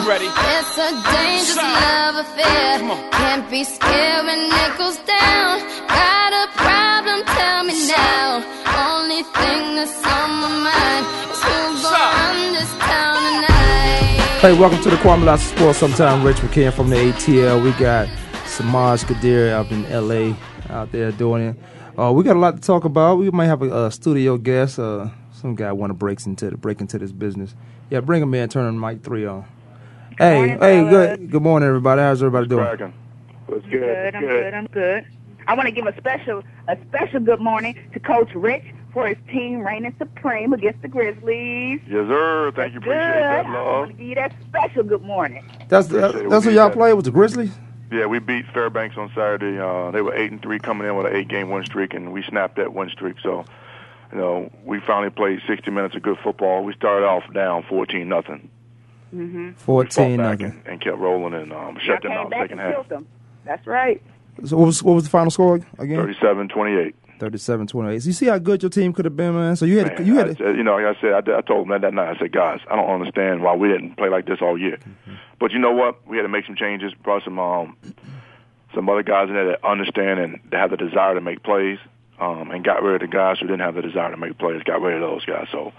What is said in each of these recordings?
I'm ready. It's a dangerous Shout. love affair. Can't be scared when it goes down. Got a problem? Tell me now. Only thing that's on my mind is who's gonna run this town tonight. Hey, welcome to the Kwamie Lassiter Sports. Sometime Rich McCann from the ATL. We got Samaj Kadir out in LA out there doing it. Uh, we got a lot to talk about. We might have a, uh studio guest. Uh, some guy want to break into the, break into this business. Yeah, bring him in. Turn on mic three on. Hey, morning, hey, fellas. good good morning, everybody. How's everybody doing? Cracking. What's good? Good, I'm good, I'm good. I want to give a special a special good morning to Coach Rich for his team reigning supreme against the Grizzlies. Yes, sir. Thank you. Good. Appreciate that, I want to give you that special good morning. That's Appreciate that's it. what y'all got- played with the Grizzlies. Yeah, we beat Fairbanks on Saturday. Uh, they were eight and three coming in with an eight-game win streak, and we snapped that win streak. So, you know, we finally played 60 minutes of good football. We started off down 14 nothing. Mm-hmm. Fourteen back nothing. and, and kept rolling and um, Y'all shut them came out back second and half. killed them. That's right. So what was what was the final score again? 37-28. 37-28. So you see how good your team could have been, man. So you had to, Man, you had I you know, like I said, I, I told them that, that night. I said, guys, I don't understand why we didn't play like this all year. Mm-hmm. But you know what? We had to make some changes. Brought some um, some other guys in there that understand and that have the desire to make plays, um, and got rid of the guys who didn't have the desire to make plays. Got rid of those guys. So, you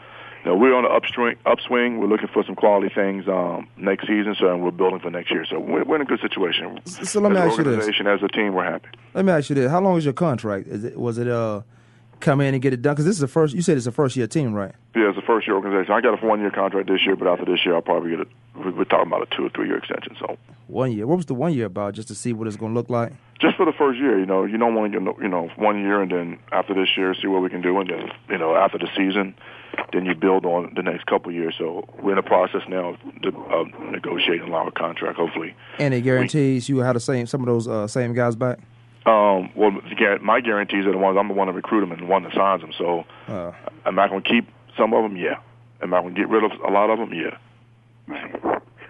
know, we're on the upswing. Upswing. We're looking for some quality things um, next season. So, and we're building for next year. So, we're, we're in a good situation. So let me as ask you this. as a team, we're happy. Let me ask you this: How long is your contract? Is it was it uh come in and get it done? Because this is the first. You said it's a first year team, right? Yeah, it's a first year organization. I got a one year contract this year, but after this year, I'll probably get it. we- We're talking about a two or three year extension. So One year. What was the one year about? Just to see what it's going to look like. just for the first year, you know, you don't want to get you know one year and then after this year, see what we can do, and then you know after the season, then you build on the next couple of years. So we're in the process now of, of negotiating a our contract. Hopefully, And it guarantees you have the same some of those uh, same guys back. um, well, the my guarantees are the ones I'm the one to recruit them and the one that signs them. So Uh, am I going to keep some of them? Yeah. Am I going to get rid of a lot of them? Yeah.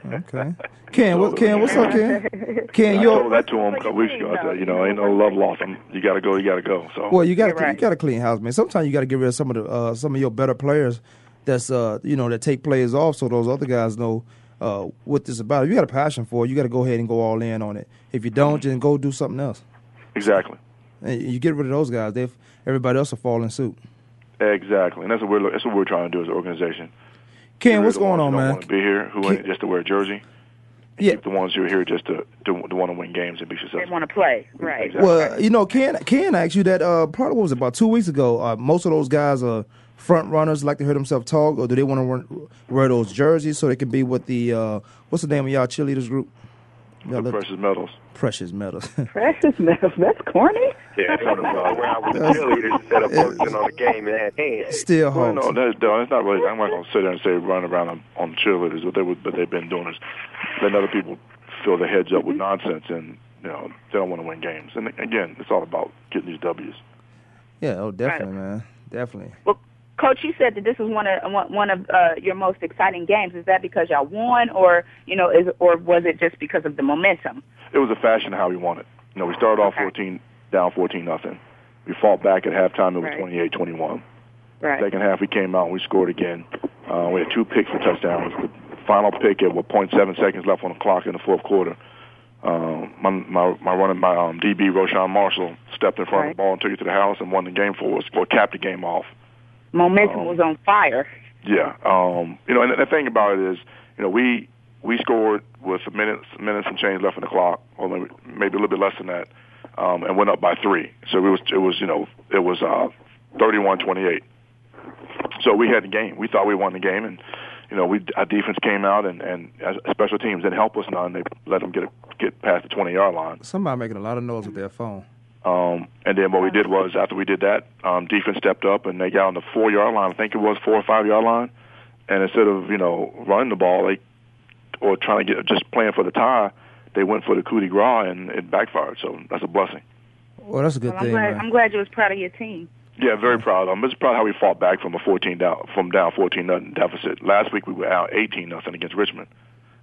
Okay. Ken, what, Ken, what's up, Ken? Ken, I you told that to him a couple weeks ago. I said, you know, ain't no love lost. I'm, you got to go. You got to go. So well, you got to right. you got to clean house, man. Sometimes you got to get rid of some of the uh, some of your better players. That's uh you know that take players off, so those other guys know uh what this is about. If you got a passion for it, you got to go ahead and go all in on it. If you don't, then go do something else. exactly. And you get rid of those guys, they everybody else will fall in suit. Exactly, and that's what we're that's what we're trying to do as an organization. Ken, what's going on, man? Want to be here? Who Ken- ain't just to wear a jersey? Yeah. Keep the ones who are here just to to, to want to win games and be successful. They successful. want to play. Right. Exactly. Well, you know, Ken Ken asked you that uh of what was it, about two weeks ago. Uh, most of those guys are front runners, like to hear themselves talk, or do they want to wear those jerseys so they can be with the uh what's the name of y'all cheerleaders group? Y'all The precious metals. precious metals. Precious metals. That's corny. Yeah, it's on the where I was cheerleaders instead of focusing on the game and had hands. Still Well, holds. no, that's, that's not really. I'm not going to sit there and say run around on, on cheerleaders. What they would, what they've been doing is letting other people fill their heads up with mm-hmm. nonsense, and you know they don't want to win games. And again, it's all about getting these W's. Yeah, oh definitely, man. Definitely. Well, Coach, you said that this was one of one of uh, your most exciting games. Is that because y'all won, or you know, is or was it just because of the momentum? It was a fashion how we won it. You know, we started off Okay. 14 down 14 nothing. We fought back at halftime. It was Right. 28-21. Right. Second half, we came out and we scored again. Uh, we had two picks for touchdowns. The final pick at what 0.7 seconds left on the clock in the fourth quarter. Um, my my my running my um, DB Roshan Marshall stepped in front Right. of the ball and took it to the house and won the game for us, or capped the game off. Momentum Um, was on fire. Yeah, um, you know, and the thing about it is, you know, we we scored with a minute minutes and change left in the clock, or maybe, maybe a little bit less than that, um, and went up by three. So it was it was you know it was uh, 31-28. So we had the game. We thought we won the game, and you know, we our defense came out and and special teams didn't help us none. They let them get a get past the 20 yard line. Somebody making a lot of noise with their phone. Um, and then what we did was after we did that, um, defense stepped up and they got on the four yard line. I think it was four or five yard line. And instead of you know running the ball, they or trying to get just playing for the tie, they went for the coup de grace and it backfired. So that's a blessing. Well, that's a good Well, I'm thing. glad. I'm glad you was proud of your team. Yeah, very proud. I'm just proud how we fought back from a 14 down from down 14 nothing deficit. Last week we were out 18 nothing against Richmond,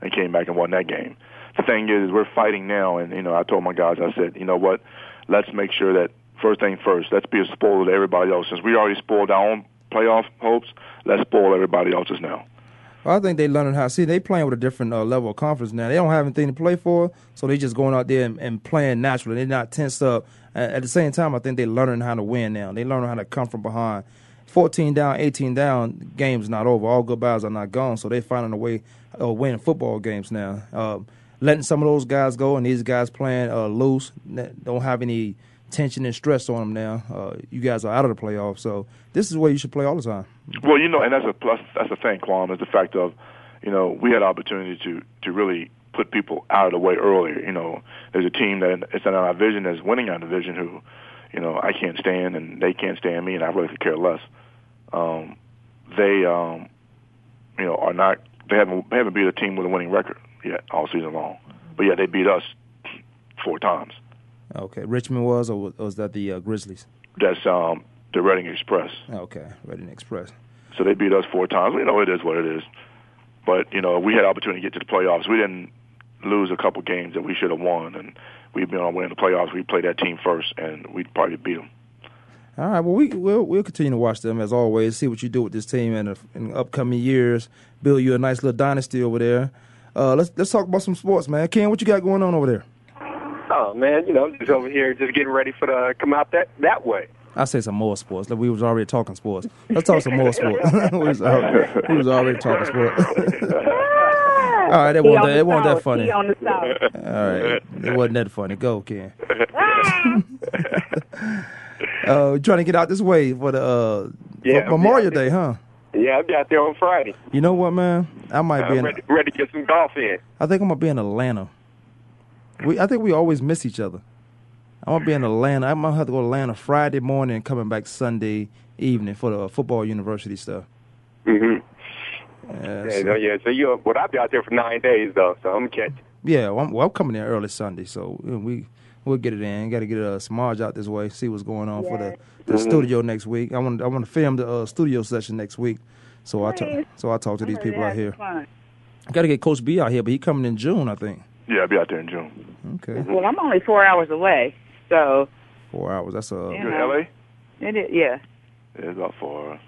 and came back and won that game. The thing is, we're fighting now, and you know, I told my guys, I said, you know what, let's make sure that first thing first, let's be a spoiler to everybody else. Since we already spoiled our own playoff hopes, let's spoil everybody else's now. Well, I think they learning how. See, they playing with a different uh, level of confidence now. They don't have anything to play for, so they just going out there and, and playing naturally. They're not tensed up. Uh, at the same time, I think they learning how to win now. They learning how to come from behind. 14 down, 18 down, game's not over. All goodbyes are not gone, so they're finding a way of winning football games now. Uh, letting some of those guys go, and these guys playing uh, loose, don't have any tension and stress on them now. Uh, you guys are out of the playoffs, so this is where you should play all the time. Well, you know, and that's a plus. That's the thing, Quan, is the fact of, you know, we had opportunity to to really put people out of the way earlier. You know, there's a team that is in our division that's winning our division who, you know, I can't stand and they can't stand me, and I really could care less. Um, they, um, you know, are not. They haven't they haven't beat a team with a winning record yet all season long. But yeah, they beat us four times. Okay, Richmond was, or was- that the uh, Grizzlies? That's um, the Reading Express. Okay, Reading Express. So they beat us four times. You know, it is what it is. But you know, we had opportunity to get to the playoffs. We didn't lose a couple games that we should have won, and we've been on winning the playoffs. We played that team first, and we probably beat them. All right. Well, we we'll we'll continue to watch them as always. See what you do with this team in the, in the upcoming years. Build you a nice little dynasty over there. Uh, let's let's talk about some sports, man. Ken, what you got going on over there? Oh man, you know, just over here, just getting ready for the come out that that way. I say some more sports. Like we was already talking sports. Let's talk some more sports. we, was already, we was already talking sports. All right, it wasn't that, it wasn't that funny. He on the south. All right, it wasn't that funny. Go, Ken. uh, trying to get out this way for the uh, Yeah, for Memorial yeah. Day, huh? Yeah, I'll be out there on Friday. You know what, man? I might Uh, be in. ready, ready to get some golf in. I think I'm gonna be in Atlanta. We, I think we always miss each other. I'm gonna be in Atlanta. I'm gonna have to go to Atlanta Friday morning and coming back Sunday evening for the football university stuff. Mm-hmm. Yeah, Yeah, so- no, yeah. So you, well, I'll be out there for nine days though, so I'm gonna catch. yeah. Well, I'm, well, I'm coming in early Sunday, so we we'll get it in. Got to get a Samaj out this way, see what's going on for the, the Mm-hmm. studio next week. I want I want to film the uh, studio session next week. So I talk so I talk to these people out here. Fun. Got to get Coach B out here, but he coming in June, I think. Yeah, I'll be out there in June. Okay, Well, I'm only four hours away, so four hours. That's uh. Yeah. Good, Uh-huh. LA. it is. Yeah, Yeah, it's about four hours.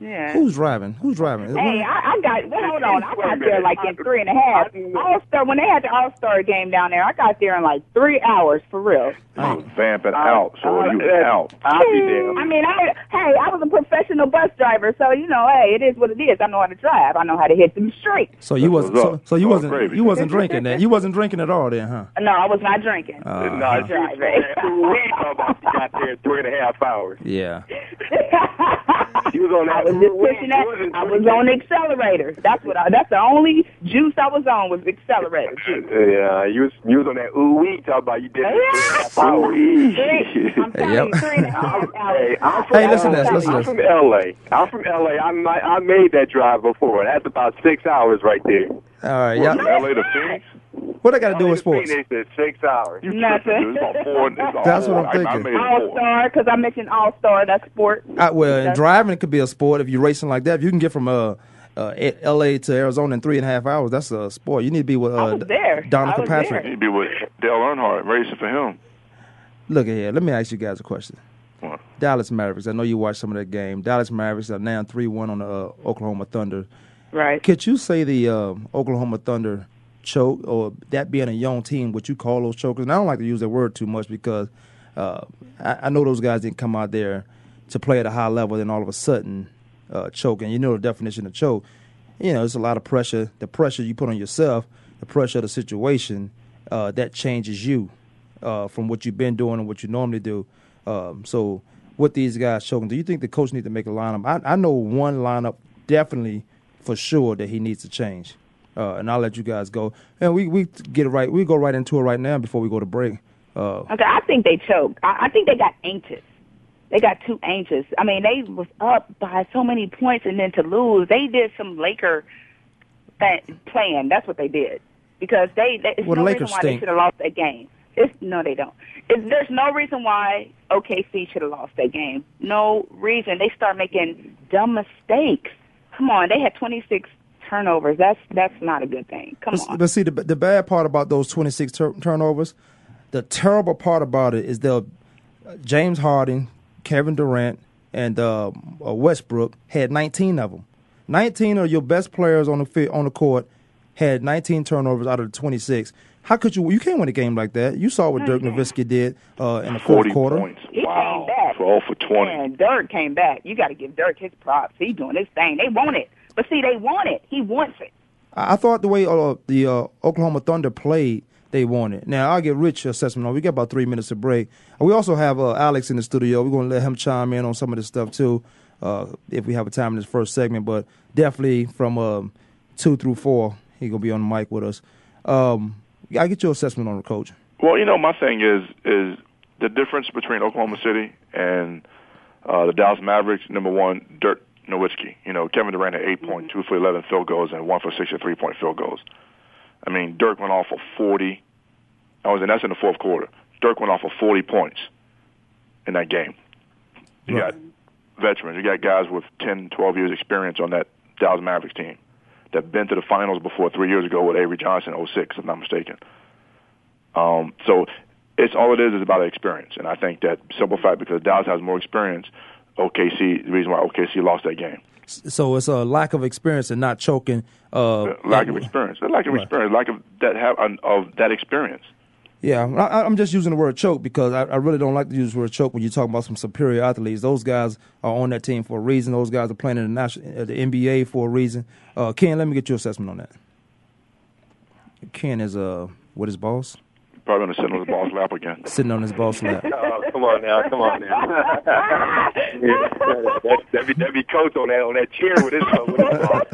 Yeah. Who's driving? Who's driving? Hey, I, I got. Well, hold on. I got there like in three and a half. All Star when they had the All Star game down there, I got there in like three hours for real. I was vamping out, so you was out. I'll be there. I mean, I hey, I was a professional bus driver, so you know, hey, it is what it is. I know how to drive. I know how to hit them streets. So you wasn't what's so, so you wasn't gravy. you wasn't drinking that. You wasn't drinking at all then, huh? No, I was not drinking. Uh, no, she was on that ooh-wee talking about she got there in three and a half hours. yeah. She was on I was just pushing that. I was on the accelerator. That's what. I, that's the only juice I was on was accelerator juice. Yeah, you was you was on that ooh wee talk about you did it in three and a half hours. Three, I'm telling Yep. you, three and a half hours. Hey, I'm from, Hey, listen to this, I'm listen from this. LA. I'm from LA. I mi- I made that drive before. That's about six hours right there. All right, What, yeah. from LA to Phoenix? What I got to do with sports? Phoenix is six hours. You Nothing. It's about four. It's about That's four. what I'm I, I thinking. made All star, because I mentioned all star. That's sport. I, well, and driving it could be a sport if you're racing like that. If you can get from uh, uh, L.A. to Arizona in three and a half hours, that's a sport. You need to be with uh, I was there. Danica I was Patrick. there. He'd be with Dale Earnhardt racing for him. Look at here. Let me ask you guys a question. What? Dallas Mavericks. I know you watched some of that game. Dallas Mavericks are now three one on the uh, Oklahoma Thunder. Right. Could you say the uh, Oklahoma Thunder choke, or that being a young team, what you call those chokers? And I don't like to use that word too much because uh, I, I know those guys didn't come out there to play at a high level, and all of a sudden uh, choke. And you know the definition of choke. You know, it's a lot of pressure. The pressure you put on yourself, the pressure of the situation, uh, that changes you uh, from what you've been doing and what you normally do. Um, so, with these guys choking, do you think the coach need to make a lineup? I, I know one lineup definitely for sure that he needs to change. uh, and I'll let you guys go. And we we get it right. We go right into it right now before we go to break. Uh, Okay, I think they choked. I, I think they got anxious. They got too anxious. I mean, they was up by so many points, and then to lose, they did some Laker th- plan. That's what they did because they. they it's Well, the no Lakers reason why stink. they should have lost that game. It's, no, they don't. It's, there's no reason why OKC should have lost that game. No reason. They start making dumb mistakes. Come on, they had 26 turnovers. That's that's not a good thing. Come But, on. but see, the, the bad part about those 26 tur- turnovers, the terrible part about it is the James Harden, Kevin Durant, and uh, uh, Westbrook had 19 of them. 19 of your best players on the fi- on the court had 19 turnovers out of the 26. How could you? You can't win a game like that. You saw what Dirk Nowitzki did uh, in the fourth 40 quarter. points. He wow. Came back. 12 for 20. And Dirk came back. You got to give Dirk his props. He doing his thing. They want it, but see, they want it. He wants it. I I thought the way uh, the uh, Oklahoma Thunder played, they won it. Now I'll get Rich assessment on. We got about three minutes to break. We also have uh, Alex in the studio. We're going to let him chime in on some of this stuff too, uh, if we have a time in this first segment. But definitely from um, two through four, he gonna be on the mic with us. Um, I get your assessment on the coach. Well, you know, my thing is is the difference between Oklahoma City and uh, the Dallas Mavericks. Number one, Dirk Nowitzki. You know, Kevin Durant had eight point two for eleven field goals and one for six or three point field goals. I mean, Dirk went off for forty. I was, and that's in the fourth quarter. Dirk went off for forty points in that game. You Right. got veterans. You got guys with 10, 12 years experience on that Dallas Mavericks team that been to the finals before three years ago with Avery Johnson, 06, if I'm not mistaken. Um, so it's all it is is about experience, and I think that simple fact because Dallas has more experience, OKC the reason why OKC lost that game. So it's a lack of experience and not choking. Uh, lack of experience, a lack of Right. experience, lack of that have of that experience. Yeah, I, I'm just using the word choke because I, I really don't like to use the word choke when you're talking about some superior athletes. Those guys are on that team for a reason. Those guys are playing in the, national, uh, the NBA for a reason. Uh, Ken, let me get your assessment on that. Ken is uh, with his boss, Probably going to sit on his boss lap again. sitting on his boss lap. Oh, come on now, come on now. that, that, be, that be coach on that on that chair with his with his boss.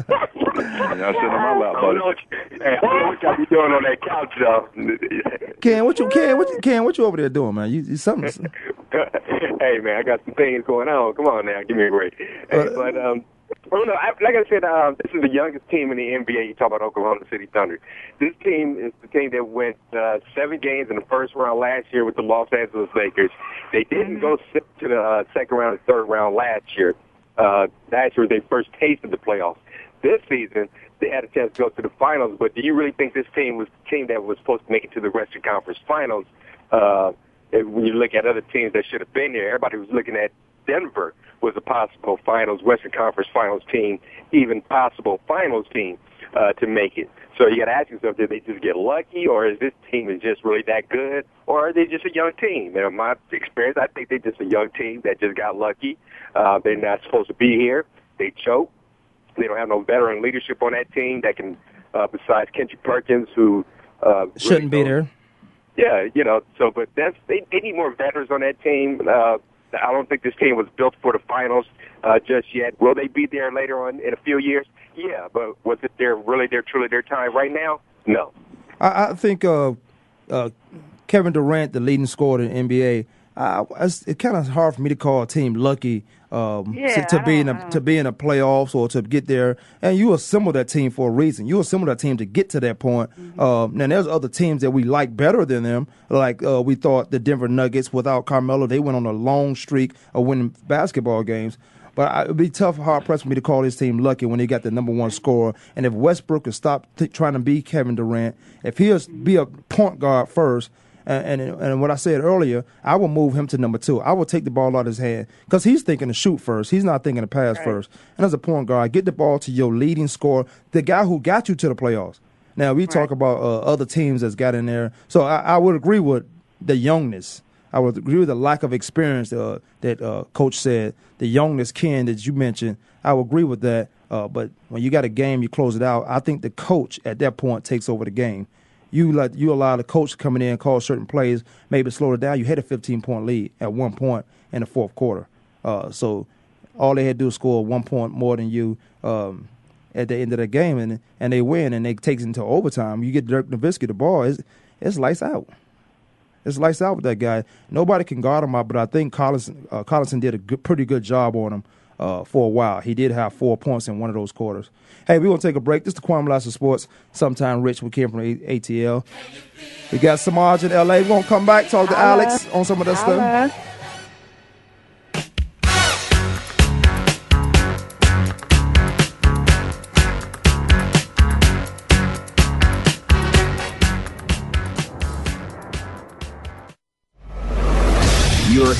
You're not sitting on my lap, I don't buddy. know what you, hey, I don't know what y'all be doing on that couch, though. Ken, what you Ken, what you Ken, what you over there doing, man? You, you something? hey man, I got some things going on. Come on now, give me a break. Hey, Uh, but um, I don't know. I, like I said, um, this is the youngest team in the NBA. You talk about Oklahoma City Thunder. This team is the team that went uh, seven games in the first round last year with the Los Angeles Lakers. They didn't go to the uh, second round and third round last year. Uh, last year, was their first taste of the playoffs. This season, they had a chance to go to the finals. But do you really think this team was the team that was supposed to make it to the Western Conference Finals? Uh, when you look at other teams that should have been there, everybody was looking at Denver was a possible finals, Western Conference Finals team, even possible finals team uh, to make it. So you got to ask yourself, did they just get lucky, or is this team is just really that good, or are they just a young team? In my experience, I think they're just a young team that just got lucky. Uh, they're not supposed to be here. They choke. They don't have no veteran leadership on that team that can, uh, besides Kendrick Perkins, who uh, Shouldn't be there. yeah, you know, so but that's they, they need more veterans on that team. Uh, I don't think this team was built for the finals uh, just yet. Will they be there later on in a few years? Yeah, but was it their really their truly their time right now? No. I, I think uh, uh, Kevin Durant, the leading scorer in the NBA. Uh, it's, it's kind of hard for me to call a team lucky um, Yeah, to, to be in a to be in a playoffs or to get there. And you assemble that team for a reason. You assemble that team to get to that point. Mm-hmm. Um, now there's other teams that we like better than them. Like uh, we thought the Denver Nuggets without Carmelo, they went on a long streak of winning basketball games. But I, it'd be tough, hard pressed for me to call this team lucky when they got the number one scorer. And if Westbrook could stop t- trying to be Kevin Durant, if he'll be a point guard first, and, and and what I said earlier, I will move him to number two. I will take the ball out of his hand because he's thinking to shoot first. He's not thinking to pass first. And as a point guard, get the ball to your leading scorer, the guy who got you to the playoffs. Now we talk about uh, other teams that's got in there, so I, I would agree with the youngness. I would agree with the lack of experience uh, that uh, Coach said. The youngness, Ken, that you mentioned, I would agree with that. Uh, but when you got a game, you close it out. I think the coach at that point takes over the game. You let you allow the coach coming in and call certain plays, maybe slow it down. You had a 15 point lead at one point in the fourth quarter. Uh, so all they had to do score one point more than you. Um, at the end of the game and and they win and they takes into overtime. You get Dirk Nowitzki the ball, it's, it's lights out. It's lights out with that guy. Nobody can guard him out, but I think Collison, uh, Collison did a good, pretty good job on him uh, for a while. He did have four points in one of those quarters. Hey, we're going to take a break. This is the Kwamie Lassiter Sports. Sometime Rich, we came from ATL. We got Samaj in LA. We're going to come back, talk to. Alex on some of that stuff.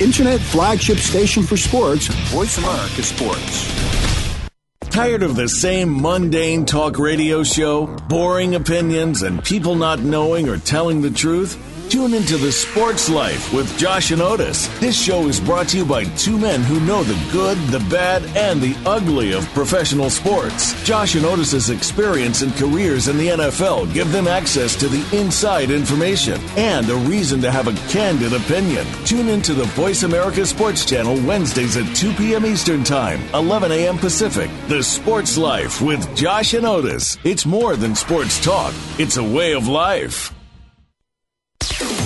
Internet flagship station for sports, Voice America Sports. Tired of the same mundane talk radio show, boring opinions, and people not knowing or telling the truth? Tune into The Sports Life with Josh and Otis. This show is brought to you by two men who know the good, the bad, and the ugly of professional sports. Josh and Otis's experience and careers in the NFL give them access to the inside information and a reason to have a candid opinion. Tune into the Voice America Sports Channel Wednesdays at 2 p.m. Eastern Time, 11 a.m. Pacific. The Sports Life with Josh and Otis. It's more than sports talk, it's a way of life.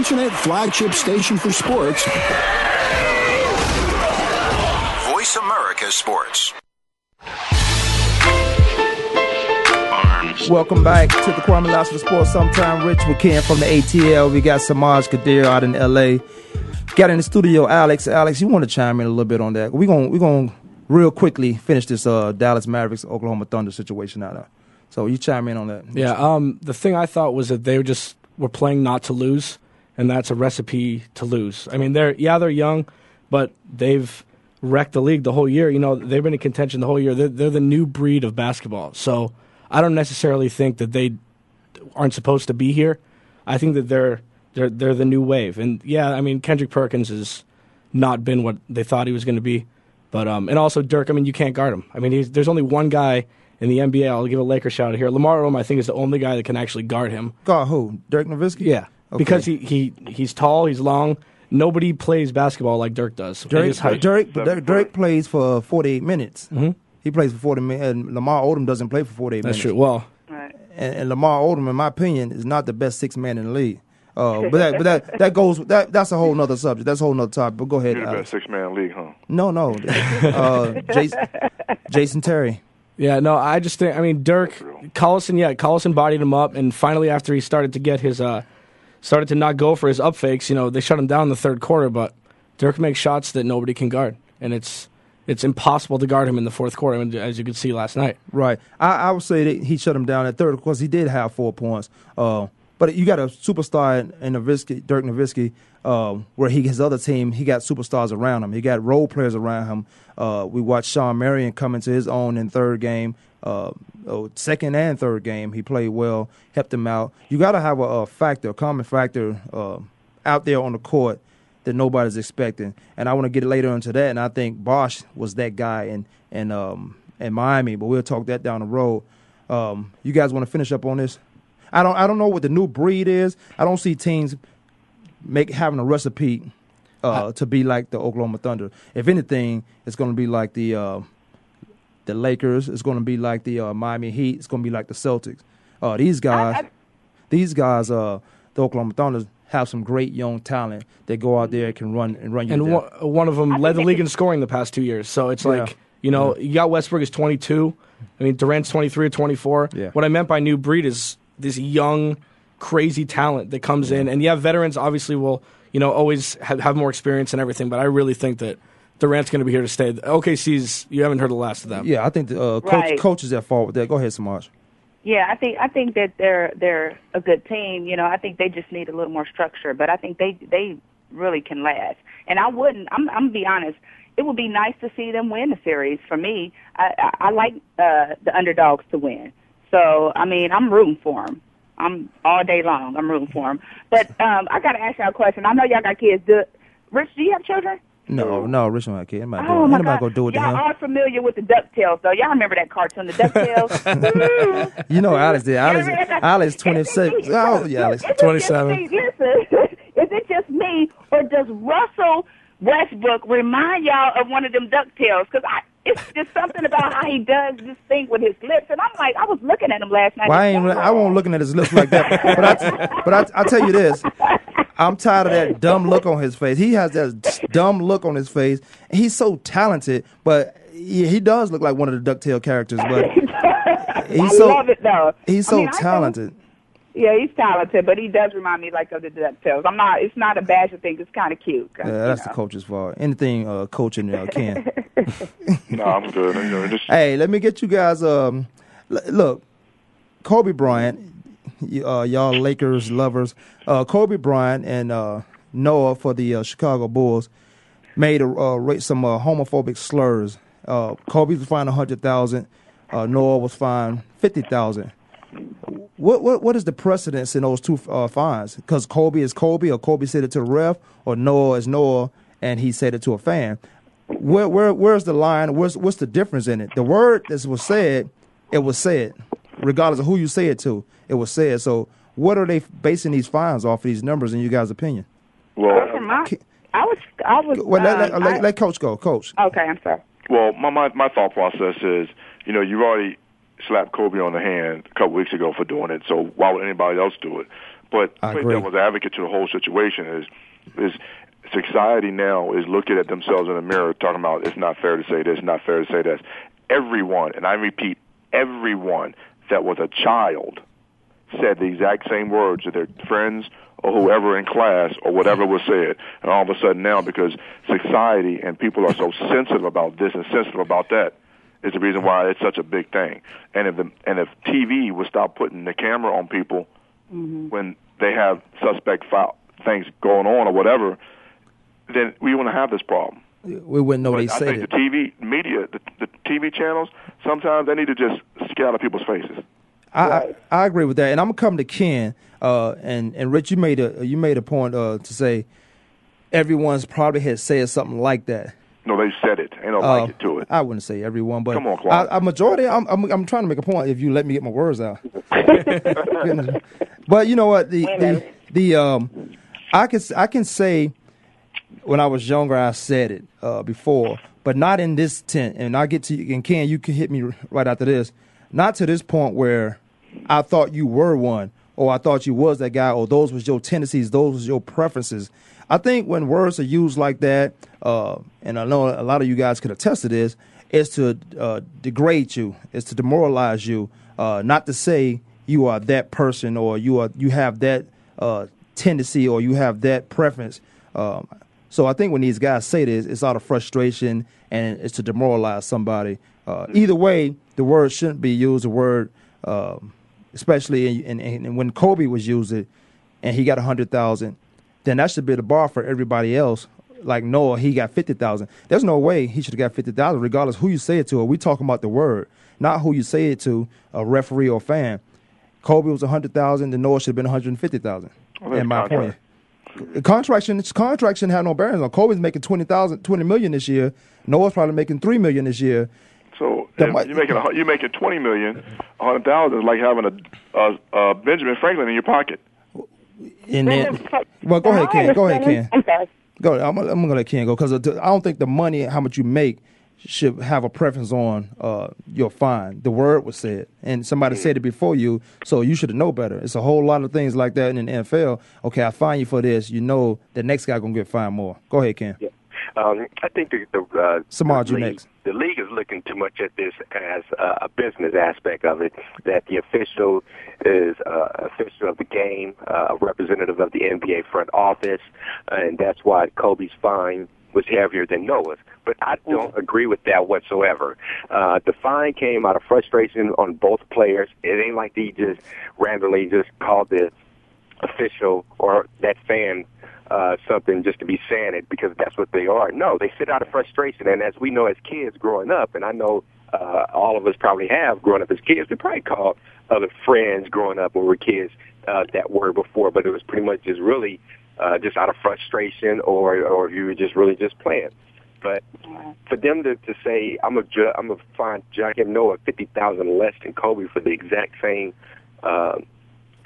Internet flagship station for sports, Voice America Sports. Welcome back to the Kwamie Lassiter Sports. Sometime Rich with Ken from the ATL. We got Samaj Kadir out in LA. Got in the studio Alex. Alex, you want to chime in a little bit on that? We're going we gonna real quickly finish this uh, Dallas Mavericks Oklahoma Thunder situation out there. So you chime in on that. Yeah, um, the thing I thought was that they were just were playing not to lose, and that's a recipe to lose. I mean, they're yeah they're young, but they've wrecked the league the whole year. You know, they've been in contention the whole year. They're, they're the new breed of basketball. So I don't necessarily think that they aren't supposed to be here. I think that they're they're they're the new wave. And yeah, I mean Kendrick Perkins has not been what they thought he was going to be, but um, and also Dirk. I mean, you can't guard him. I mean, he's, there's only one guy in the NBA. I'll give a Laker shout out here. Lamar Odom, I think, is the only guy that can actually guard him. God, who? Dirk Nowitzki? Yeah, Okay. because he, he he's tall, he's long. Nobody plays basketball like Dirk does. Dirk. Dirk, but Dirk, Dirk plays for 48 minutes. Mhm. He plays for 40 minutes, and Lamar Odom doesn't play for 48 That's minutes. That's true. Well, Right. and, and Lamar Odom, in my opinion, is not the best six man in the league. Uh, but that, but that, that goes that that's a whole nother subject. That's a whole nother topic. But go ahead. You're the best six man league, huh? No, no, uh, Jason, Jason Terry. Yeah, no, I just think I mean Dirk Collison, yeah, Collison bodied him up and finally after he started to get his uh started to not go for his up fakes, you know, they shut him down in the third quarter, but Dirk makes shots that nobody can guard. And it's it's impossible to guard him in the fourth quarter, as you could see last night. Right. I, I would say that he shut him down at third. Of course, he did have four points. Uh, but you got a superstar in, in Nowitzki, Dirk Nowitzki, uh, where he his other team, he got superstars around him. He got role players around him. Uh, we watched Shawn Marion come into his own in third game. Uh, oh, second and third game, he played well, helped him out. You got to have a, a factor, a common factor uh, out there on the court that nobody's expecting. And I want to get later into that. And I think Bosh was that guy in in um, in Miami, but we'll talk that down the road. Um, you guys want to finish up on this? I don't I don't know what the new breed is. I don't see teams make having a recipe uh, to be like the Oklahoma Thunder. If anything, it's going to be like the uh, the Lakers. It's going to be like the uh, Miami Heat. It's going to be like the Celtics. Uh, these guys, these guys, uh, the Oklahoma Thunder have some great young talent that go out there and can run and run you And down. one, one of them led the league in scoring the past two years. So it's Yeah. like, you know, you got Westbrook is 22. I mean, Durant's 23 or 24. Yeah. What I meant by new breed is this young, crazy talent that comes in. And yeah, veterans obviously will, you know, always have, have more experience and everything. But I really think that Durant's going to be here to stay. OKC's, you haven't heard the last of them. yeah, I think the uh, coach, Right. coaches at fault with that. Go ahead, Samaj. Yeah, I think I think that they're they're a good team. You know, I think they just need a little more structure, but I think they they really can last. And I wouldn't. I'm I'm gonna be honest. it would be nice to see them win the series. For me, I, I, I like uh, the underdogs to win. So I mean, I'm rooting for them. I'm all day long. I'm rooting for them. But um, I got to ask y'all a question. I know y'all got kids. Do, Rich, do you have children? No, no, Rich don't have kids. Anybody, Oh anybody God! gonna do it to Y'all him? are familiar with the Ducktales, though. Y'all remember that cartoon, the Ducktales? Mm. You know, Alex did. Alex, Alex, twenty six. Oh, yeah, Alex, Is it just twenty seven. Listen, is it just me, or does Russell Westbrook remind y'all of one of them Ducktales? Because I, it's just something about how he does this thing with his lips, and I'm like, I was looking at him last night. Well, I ain't. I won't looking at his lips like that. But I, but I, I tell you this. I'm tired of that dumb look on his face. He has that dumb look on his face. He's so talented, but he, he does look like one of the Ducktail characters. But he's I so love it though. he's I so mean, I think- talented. Yeah, he's talented, but he does remind me like of the Ducktales. I'm not. It's not a bashing thing. It's kind of cute. Yeah, that's the coach's fault. Anything uh, coaching uh, can. no, I'm good. You know, just Hey, let me get you guys. Um, l- look, Kobe Bryant, y- uh, y'all Lakers lovers. Uh, Kobe Bryant and uh, Noah for the uh, Chicago Bulls made a, uh, some uh, homophobic slurs. Kobe was fined a hundred thousand. Noah was fined fifty thousand. What what what is the precedence in those two fines? Because Kobe is Kobe, or Kobe said it to the ref, or Noah is Noah and he said it to a fan. Where where where's the line? What's what's the difference in it? The word that was said, it was said, regardless of who you say it to, it was said. So what are they basing these fines off of these numbers in you guys' opinion? well, For my, I was. I was. Well, let, let, um, let, I- let coach go, coach. okay, I'm sorry. Well, my, my my thought process is, you know, you've already slapped Kobe on the hand a couple weeks ago for doing it. So why would anybody else do it? But I play agree. devil's advocate to the whole situation is is society now is looking at themselves in the mirror, talking about it's not fair to say this, not fair to say this. Everyone, and I repeat, everyone that was a child said the exact same words to their friends or whoever in class or whatever was said. And all of a sudden now, because society and people are so sensitive about this and sensitive about that, is the reason why it's such a big thing. And if the, and if TV would stop putting the camera on people mm-hmm. when they have suspect foul things going on or whatever, then we wouldn't have this problem. We wouldn't know But they I said think it. the TV media, the, the TV channels, sometimes they need to just scare out of people's faces. I, I I agree with that, and I'm gonna come to Ken. Uh, and and Rich, you made a you made a point uh, to say everyone's probably had said something like that. No, they said it. Ain't no Uh, like it to it. I wouldn't say everyone, but Come on, Clark. I, a majority. I'm, I'm I'm trying to make a point. If you let me get my words out, but you know what the the, the um, I can I can say when I was younger I said it uh, before, but not in this tent. And I get to you and Ken, you can hit me right after this. Not to this point where I thought you were one, or I thought you was that guy, or those was your tendencies, those was your preferences. I think when words are used like that, uh, and I know a lot of you guys could attest to this, is to uh, degrade you, is to demoralize you, uh, not to say you are that person or you are you have that uh, tendency or you have that preference. Um, so I think when these guys say this, it's out of frustration and it's to demoralize somebody. Uh, either way, the word shouldn't be used. The word, um, especially in, in, in when Kobe was using, it and he got a hundred thousand, then that should be the bar for everybody else. Like Noah, he got fifty thousand. There's no way he should have got fifty thousand, regardless who you say it to. Or we talking about the word, not who you say it to, a referee or fan. Kobe was a hundred thousand, then Noah should have been one hundred and fifty thousand. Well, in my contract. point. Contract shouldn't, contract shouldn't have no bearing on. Kobe's making 20,000, 20 million this year. Noah's probably making three million this year. So might- you're making a, you're making twenty million, a hundred thousand is like having a, a, a Benjamin Franklin in your pocket. And then, well, go ahead, Ken. Go ahead, Ken. I'm sorry. Go. I'm, I'm gonna let Ken go because I don't think the money, how much you make, should have a preference on uh, your fine. The word was said, and somebody said it before you, so you should know better. It's a whole lot of things like that in the NFL. Okay, I fine you for this. You know the next guy gonna get fined more. Go ahead, Ken. Um, I think the, the, uh, Samaj, the league, next. the league is looking too much at this as uh, a business aspect of it. That the official is uh, official of the game, uh, a representative of the NBA front office, and that's why Kobe's fine was heavier than Noah's. But I don't agree with that whatsoever. Uh, the fine came out of frustration on both players. It ain't like they just randomly just called the official or that fan uh, something just to be saying it because that's what they are. No, they sit out of frustration, and as we know as kids growing up, and I know uh, all of us probably have growing up as kids, we probably called other friends growing up when we were kids uh, that word before, but it was pretty much just really uh, just out of frustration or or if you were just really just playing. But for them to, to say I'm a ju- I'm gonna find Joakim Noah fifty thousand less than Kobe for the exact same uh,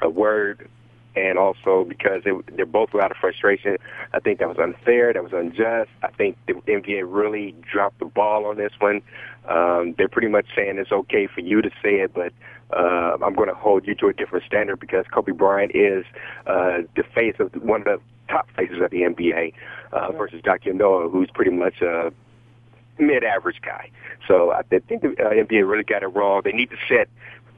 a word, and also because they they're both out of frustration, I think that was unfair. That was unjust. I think the NBA really dropped the ball on this one. Um, they're pretty much saying it's okay for you to say it, but uh, I'm going to hold you to a different standard because Kobe Bryant is uh, the face of one of the top faces of the NBA uh, versus Joakim Noah, who's pretty much a mid-average guy. So I think the uh, NBA really got it wrong. They need to set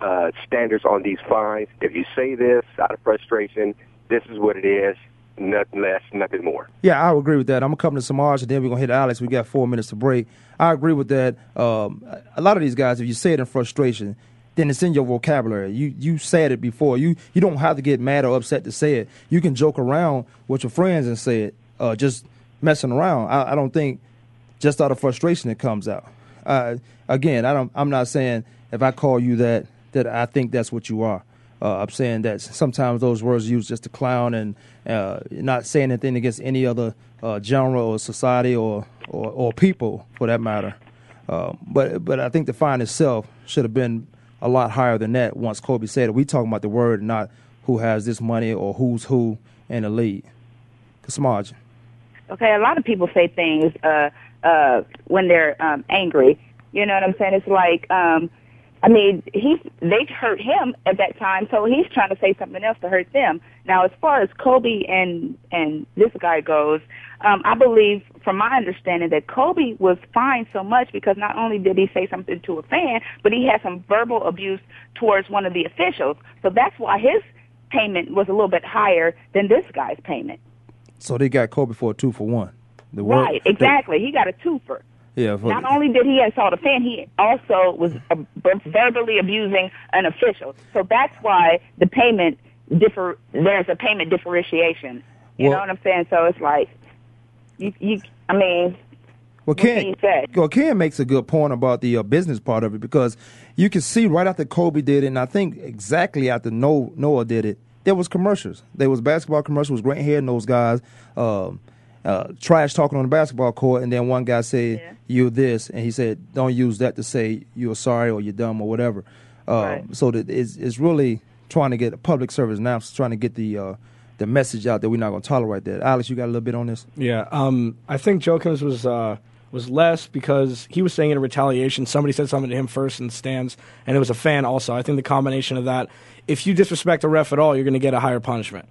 uh, standards on these fines. If you say this out of frustration, this is what it is. Nothing less, nothing more. Yeah, I agree with that. I'm gonna come to Samaj and then we're gonna hit Alex. We got four minutes to break. I agree with that. Um, a lot of these guys, if you say it in frustration, then it's in your vocabulary. You you said it before. You you don't have to get mad or upset to say it. You can joke around with your friends and say it. Uh, just messing around. I, I don't think just out of frustration it comes out. Uh, again, I don't. I'm not saying if I call you that that I think that's what you are. Uh, I'm saying that sometimes those words used just to clown and uh, not saying anything against any other uh, genre or society or, or, or people for that matter. Uh, but but I think the fine itself should have been a lot higher than that. Once Kobe said it, we talking about the word, not who has this money or who's who in the league. Samaj. Okay, a lot of people say things uh, uh, when they're um, angry. You know what I'm saying? It's like, um, I mean, he they hurt him at that time, so he's trying to say something else to hurt them. Now, as far as Kobe and and this guy goes, um, I believe, from my understanding, that Kobe was fined so much because not only did he say something to a fan, but he had some verbal abuse towards one of the officials. So that's why his payment was a little bit higher than this guy's payment. So they got Kobe for a two for one. The right, word, exactly. The, he got a twofer. Yeah. Not only did he assault a fan, he also was uh, verbally abusing an official. So that's why the payment differ. There's a payment differentiation. You well, know what I'm saying? So it's like, you, you. I mean, well, Ken, said. well, Ken makes a good point about the uh, business part of it because you can see right after Kobe did it, and I think exactly after Noah did it, there was commercials. There was basketball commercials. Grant Head and those guys um, uh, trash talking on the basketball court, and then one guy said yeah. you this, and he said don't use that to say you're sorry or you're dumb or whatever. Uh, right. So that it's, it's really trying to get a public service now, trying to get the uh, the message out that we're not going to tolerate that. Alex, you got a little bit on this? Yeah, um, I think Joakim's was uh, was less because he was saying in retaliation. Somebody said something to him first in the stands, and it was a fan also. I think the combination of that if you disrespect a ref at all, you're going to get a higher punishment.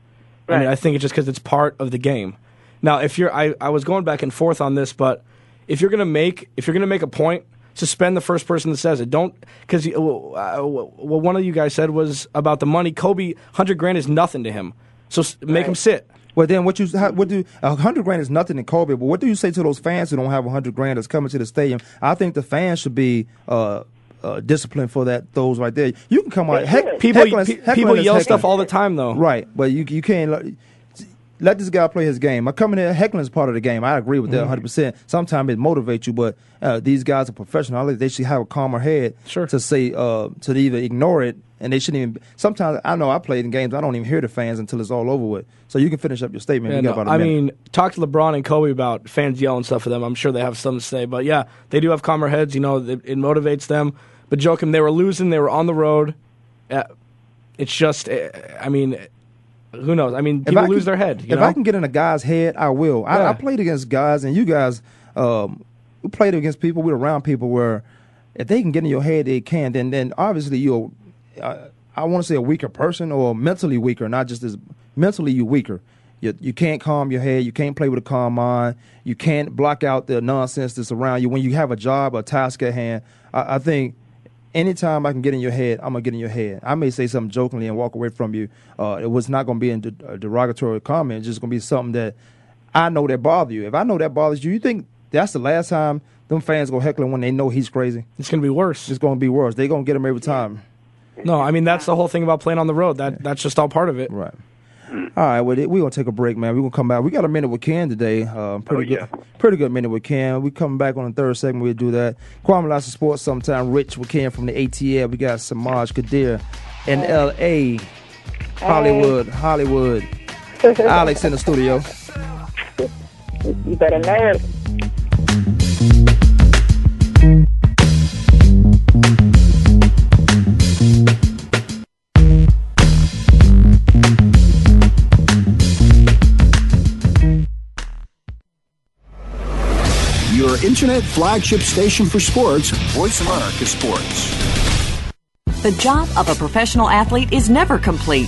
Right. I mean, I think it's just because it's part of the game. Now, if you're, I, I was going back and forth on this, but if you're going to make, if you're going to make a point, suspend the first person that says it. Don't because uh, what one of you guys said was about the money. Kobe, hundred grand is nothing to him, so make right. him sit. Well, then what you how, what do a hundred grand is nothing to Kobe, but what do you say to those fans who don't have a hundred grand that's coming to the stadium? I think the fans should be uh, uh, discipline for that those right there. You can come out heck, people people yell stuff all the time though. Right, but you you can't let this guy play his game. I come in here, heckling is part of the game. I agree with that 100. Mm-hmm. percent Sometimes it motivates you, but uh, these guys are professional. They should have a calmer head sure. to say uh, to either ignore it, and they shouldn't even. Sometimes I know I played in games. I don't even hear the fans until it's all over with. So you can finish up your statement. Yeah, no, I mean, talk to LeBron and Kobe about fans yelling stuff for them. I'm sure they have something to say, but yeah, they do have calmer heads. You know, it, it motivates them. But Joakim, they were losing. They were on the road. Uh, it's just, uh, I mean, who knows? I mean, people I lose can, their head. if know? I can get in a guy's head, I will. Yeah. I, I, played against guys, and you guys, um, we played against people. We're around people where if they can get in your head, they can. Then, then obviously you're, uh, I want to say a weaker person or mentally weaker, not just as mentally you weaker. You, you can't calm your head. You can't play with a calm mind. You can't block out the nonsense that's around you when you have a job, a task at hand. I, I think anytime I can get in your head, I'm gonna get in your head. I may say something jokingly and walk away from you. Uh, it was not gonna be a derogatory comment. It's just gonna be something that I know that bothers you. If I know that bothers you, you think that's the last time them fans go heckling when they know he's crazy? It's gonna be worse. It's gonna be worse. They're gonna get him every time. No, I mean that's the whole thing about playing on the road. That that's just all part of it. Right. All right, well, we're gonna take a break, man. We're gonna come back. We got a minute with Ken today. Uh, pretty Oh, yeah. good, pretty good minute with Ken. We coming back on the third segment. We'll do that. Kwamie Lassiter Sports. Sometime Rich with Ken from the ATL. We got Samaj Kadir in L.A. Hollywood, Hollywood. Alex in the studio. You better know it. Internet flagship station for sports, Voice America Sports. The job of a professional athlete is never complete.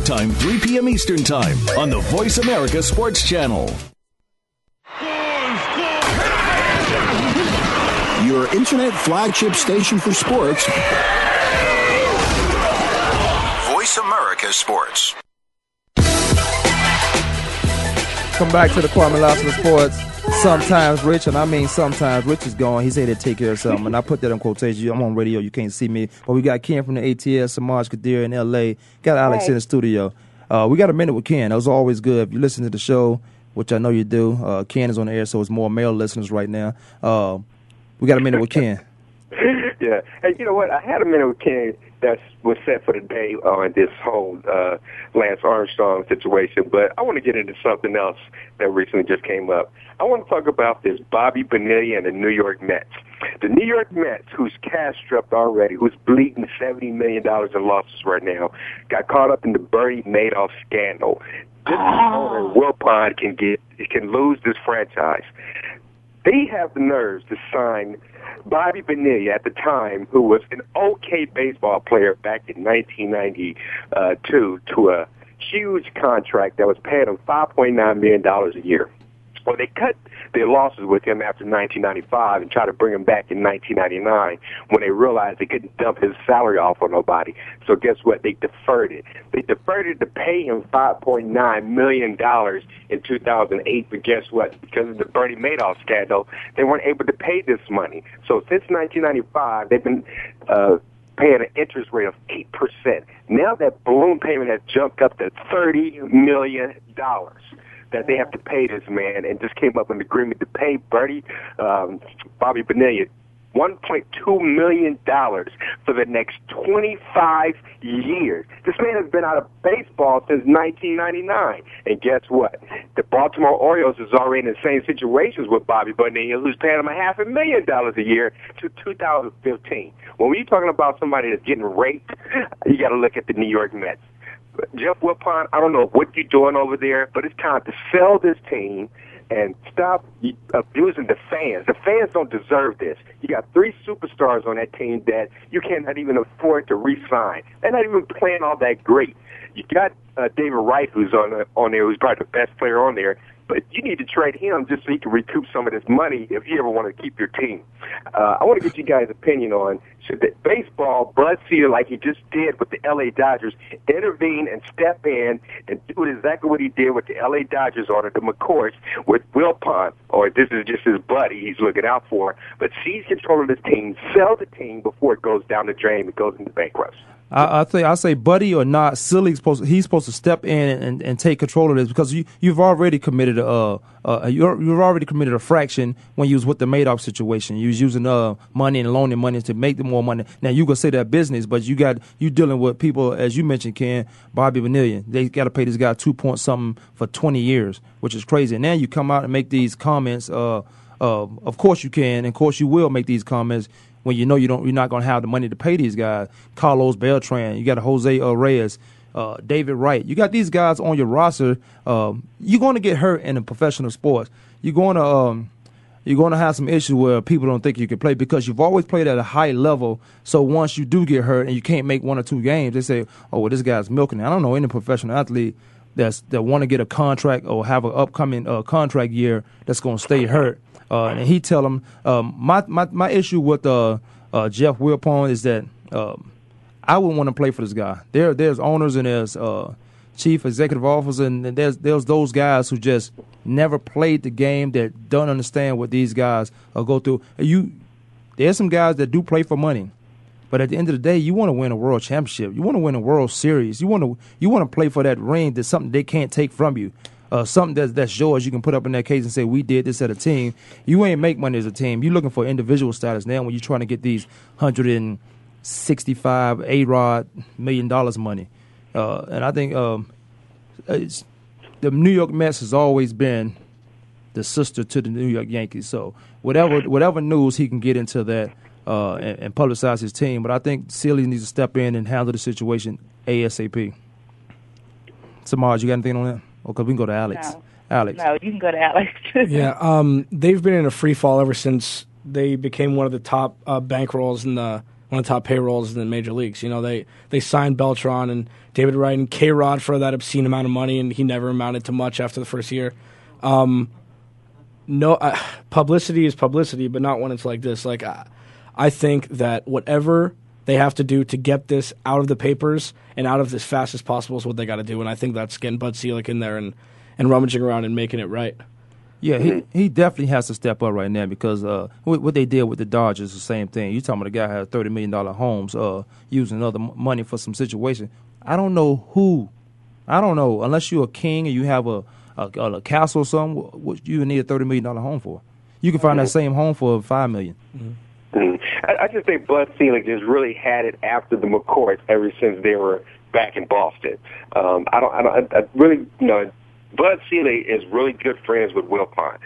Time, 3 p.m. Eastern Time on the Voice America Sports Channel. Your internet flagship station for sports, Voice America Sports. Come back to the Kwamie Lassiter Sports. Sometimes Rich, and I mean sometimes Rich is gone. He said he'd take care of something, and I put that in quotation. I'm on radio, you can't see me, but we got Ken from the ATL, Samaj Kadir in L.A. Got Alex in the studio. Uh, we got a minute with Ken. That was always good. If you listen to the show, which I know you do, uh, Ken is on the air, so it's more male listeners right now. Uh, we got a minute with Ken. yeah. Hey, you know what? I had a minute with Ken that was set for the day on this whole uh, Lance Armstrong situation, but I want to get into something else that recently just came up. I want to talk about this Bobby Bonilla and the New York Mets. The New York Mets, who's cash strapped already, who's bleeding $70 million in losses right now, got caught up in the Bernie Madoff scandal. This owner, Wilpon, can get can lose this franchise. They have the nerves to sign Bobby Bonilla at the time, who was an okay baseball player back in 1992, to a huge contract that was paying him $5.9 million a year. Well, they cut their losses with him after 1995 and tried to bring him back in 1999 when they realized they couldn't dump his salary off on nobody. So guess what? They deferred it. They deferred it to pay him $5.9 million in 2008, but guess what? Because of the Bernie Madoff scandal, they weren't able to pay this money. So since 1995, they've been uh, paying an interest rate of 8%. Now that balloon payment has jumped up to $30 million that they have to pay this man and just came up with an agreement to pay Bertie, um, Bobby Bonilla $1.2 million for the next 25 years. This man has been out of baseball since 1999. And guess what? The Baltimore Orioles is already in the same situations with Bobby Bonilla, who's paying him a half a million dollars a year to 2015. When we're talking about somebody that's getting raped, you got to look at the New York Mets. Jeff Wilpon, I don't know what you're doing over there, but it's time to sell this team and stop abusing the fans. The fans don't deserve this. You got three superstars on that team that you cannot even afford to re-sign. They're not even playing all that great. You got uh, David Wright, who's on uh, on there, who's probably the best player on there. But you need to trade him just so you can recoup some of this money if you ever want to keep your team. Uh, I want to get you guys' opinion on should the baseball, Bud Selig, like he just did with the LA Dodgers, intervene and step in and do exactly what he did with the LA Dodgers on the McCourts with Wilpon, or this is just his buddy he's looking out for, but seize control of this team, sell the team before it goes down the drain and goes into bankruptcy. I, I think I say Buddy or not, silly supposed he's supposed to step in and, and take control of this because you you've already committed committed uh, uh you're, you've already committed a fraction when you was with the Madoff situation. You was using uh money and loaning money to make more money. Now you can say that business, but you got you dealing with people as you mentioned, Ken Bobby Bonilla. They got to pay this guy two point something for twenty years, which is crazy. And now you come out and make these comments. Uh, uh, of course you can, and of course you will make these comments when you know you don't you're not going to have the money to pay these guys. Carlos Beltran, you got Jose Reyes uh, David Wright. You got these guys on your roster. Um, you're going to get hurt in a professional sports. You're going to um, you're going to have some issues where people don't think you can play because you've always played at a high level. So once you do get hurt and you can't make one or two games, they say, "Oh, well, this guy's milking." I don't know any professional athlete that's that want to get a contract or have an upcoming uh, contract year that's going to stay hurt. Uh, and he tell them um, my, my my issue with uh, uh Jeff Wilpon is that. Um, I wouldn't want to play for this guy. There, there's owners and there's uh, chief executive officers and there's there's those guys who just never played the game that don't understand what these guys go through. You, there's some guys that do play for money, but at the end of the day, you want to win a world championship. You want to win a World Series. You want to you want to play for that ring. That's something they can't take from you. Uh, something that's that's yours. You can put up in that case and say we did this at a team. You ain't make money as a team. You're looking for individual status now when you're trying to get these hundred and sixty-five A Rod million dollars money. Uh, and I think um, the New York Mets has always been the sister to the New York Yankees. So whatever whatever news he can get into that uh, and, and, publicize his team. But I think Selig needs to step in and handle the situation ASAP. Samaj, you got anything on that? Okay, we can go to Alex. No. Alex. No, you can go to Alex. yeah, um, they've been in a free fall ever since they became one of the top uh, bankrolls in the one of the top payrolls in the major leagues. You know, they they signed Beltran and David Wright and K Rod for that obscene amount of money, and he never amounted to much after the first year. Um, no, uh, publicity is publicity, but not when it's like this. Like, uh, I think that whatever they have to do to get this out of the papers and out of as fast as possible is what they got to do, and I think that's getting Bud Selig in there and and rummaging around and making it right. Yeah, he, he definitely has to step up right now because uh, what, they did with the Dodgers is the same thing. You talking about a guy had thirty million dollar homes uh, using other money for some situation. I don't know who. I don't know unless you're a king and you have a a, a castle or something. What you need a thirty million dollar home for? You can find that same home for five million. Mm-hmm. I, I just think Bud Selig just really had it after the McCourts ever since they were back in Boston. Um, I don't. I don't. I really, you know, Bud Selig is really good friends with Wilpon.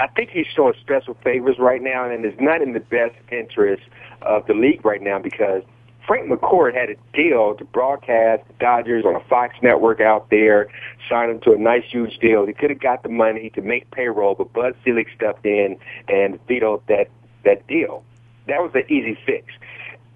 I think he's showing special favors right now, and it's not in the best interest of the league right now because Frank McCourt had a deal to broadcast the Dodgers on a Fox network out there, signed him to a nice, huge deal. He could have got the money to make payroll, but Bud Selig stepped in and vetoed that that deal. That was the easy fix.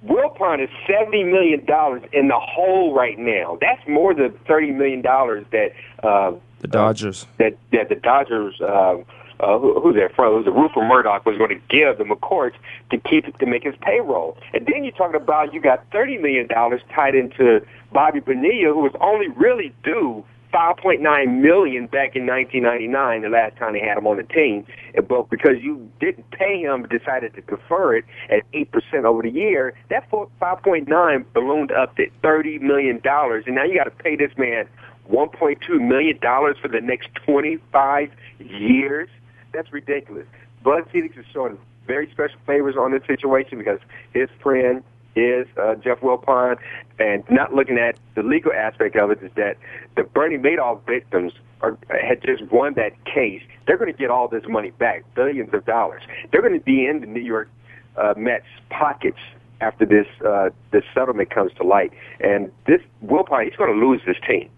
Wilpon is seventy million dollars in the hole right now. That's more than thirty million dollars that uh, the Dodgers uh, that that the Dodgers. Uh, uh, who, who's their front? It was Rupert Murdoch was going to give the McCourts to keep to make his payroll, and then you're talking about you got thirty million dollars tied into Bobby Bonilla, who was only really due 5.9 million back in 1999, the last time they had him on the team. But because you didn't pay him, decided to defer it at 8% over the year, that 5.9 ballooned up to 30 million dollars, and now you got to pay this man 1.2 million dollars for the next 25 years. That's ridiculous. Bud Selig is showing very special favors on this situation because his friend is uh, Jeff Wilpon, and not looking at the legal aspect of it is that the Bernie Madoff victims are, had just won that case. They're going to get all this money back, billions of dollars. They're going to be in the New York uh, Mets pockets after this uh, this settlement comes to light. And this Wilpon, he's going to lose this team.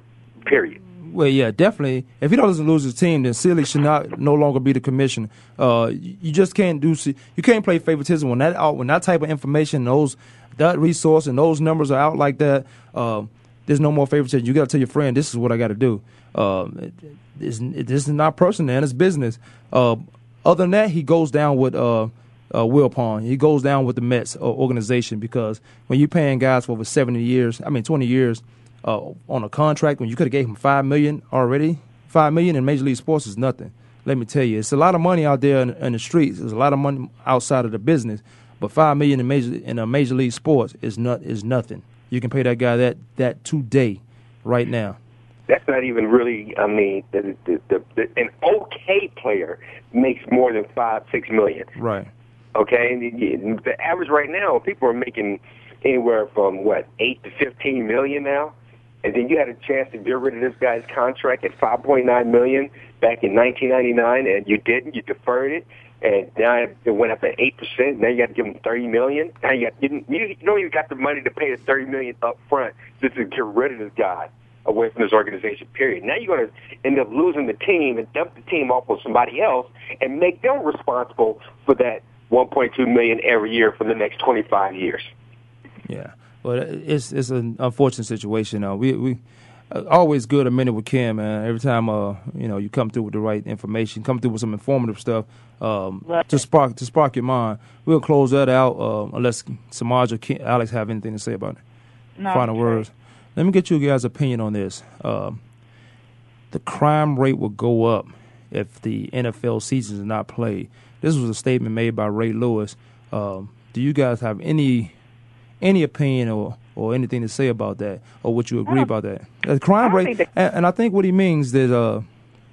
Period. Well, yeah, definitely. If he doesn't lose his team, then Selig should not no longer be the commissioner. Uh, you just can't do you can't play favoritism when that out when that type of information, those that resource and those numbers are out like that. Uh, there's no more favoritism. You got to tell your friend, this is what I got to do. Uh, this is not personal, and it's business. Uh, other than that, he goes down with uh, uh, Wilpon. He goes down with the Mets uh, organization because when you're paying guys for over 70 years, I mean 20 years uh, on a contract when you could have gave him five million already. Five million in Major League Sports is nothing. Let me tell you, it's a lot of money out there in, in the streets. There's a lot of money outside of the business, but five million in major in a Major League Sports is not is nothing. You can pay that guy that that today, right now. That's not even really. I mean, the, the, the, the, an okay player makes more than five, six million. Right. Okay, and the, the average right now, people are making anywhere from what eight to fifteen million now. And then you had a chance to get rid of this guy's contract at five point nine million back in nineteen ninety nine, and you didn't. You deferred it, and now it went up to eight percent. Now you got to give him thirty million. Now you got you, didn't- you don't even got the money to pay the thirty million up front just to get rid of this guy away from this organization. Period. Now you're going to end up losing the team and dump the team off on somebody else and make them responsible for that one point two million every year for the next twenty five years. Yeah. Well, it's it's an unfortunate situation. Uh, we we uh, always good a minute with Kim, man. Every time uh you know you come through with the right information, come through with some informative stuff, um, Right. to spark to spark your mind. We'll close that out uh, unless Samaj or Kim, Alex have anything to say about it. No, Final words. Let me get you guys' opinion on this. Um, the crime rate will go up if the NFL season is not played. This was a statement made by Ray Lewis. Um, do you guys have any any opinion or, or anything to say about that, or would you agree about that? The crime rate, that- and, and I think what he means that uh,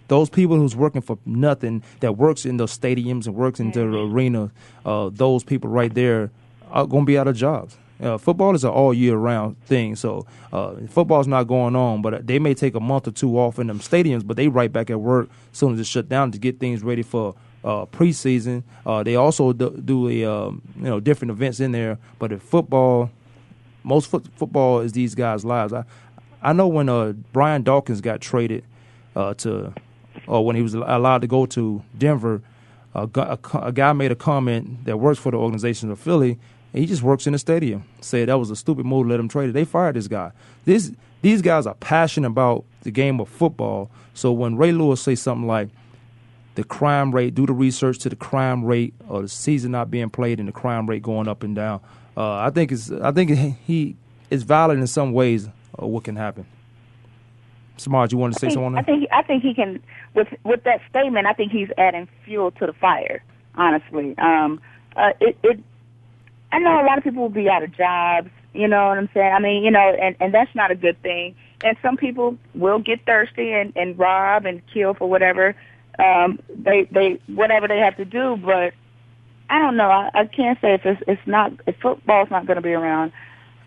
those people who's working for nothing, that works in those stadiums and works into the arena, uh, those people right there are going to be out of jobs. Uh, football is an all year round thing, so uh, football's not going on. But they may take a month or two off in them stadiums, but they right back at work as soon as it's shut down to get things ready for uh, preseason. Uh, they also do, do a um, you know different events in there. But if football, most foot, football is these guys' lives. I I know when uh, Brian Dawkins got traded uh, to, or when he was allowed to go to Denver, a, a, guy made a comment that works for the organization of Philly. He just works in the stadium. Said that was a stupid move to let him trade it. They fired this guy. This these guys are passionate about the game of football. So when Ray Lewis say something like the crime rate, do the research to the crime rate or the season not being played and the crime rate going up and down. Uh, I think it's I think he is valid in some ways of what can happen. Samaj, you want to say I think, something on I think I think he can with with that statement. I think he's adding fuel to the fire. Honestly, um, uh, it, it. I know a lot of people will be out of jobs. You know what I'm saying? I mean, you know, and and that's not a good thing. And some people will get thirsty and and rob and kill for whatever um, they they whatever they have to do. But I don't know. I, I can't say if it's it's not if football's not going to be around.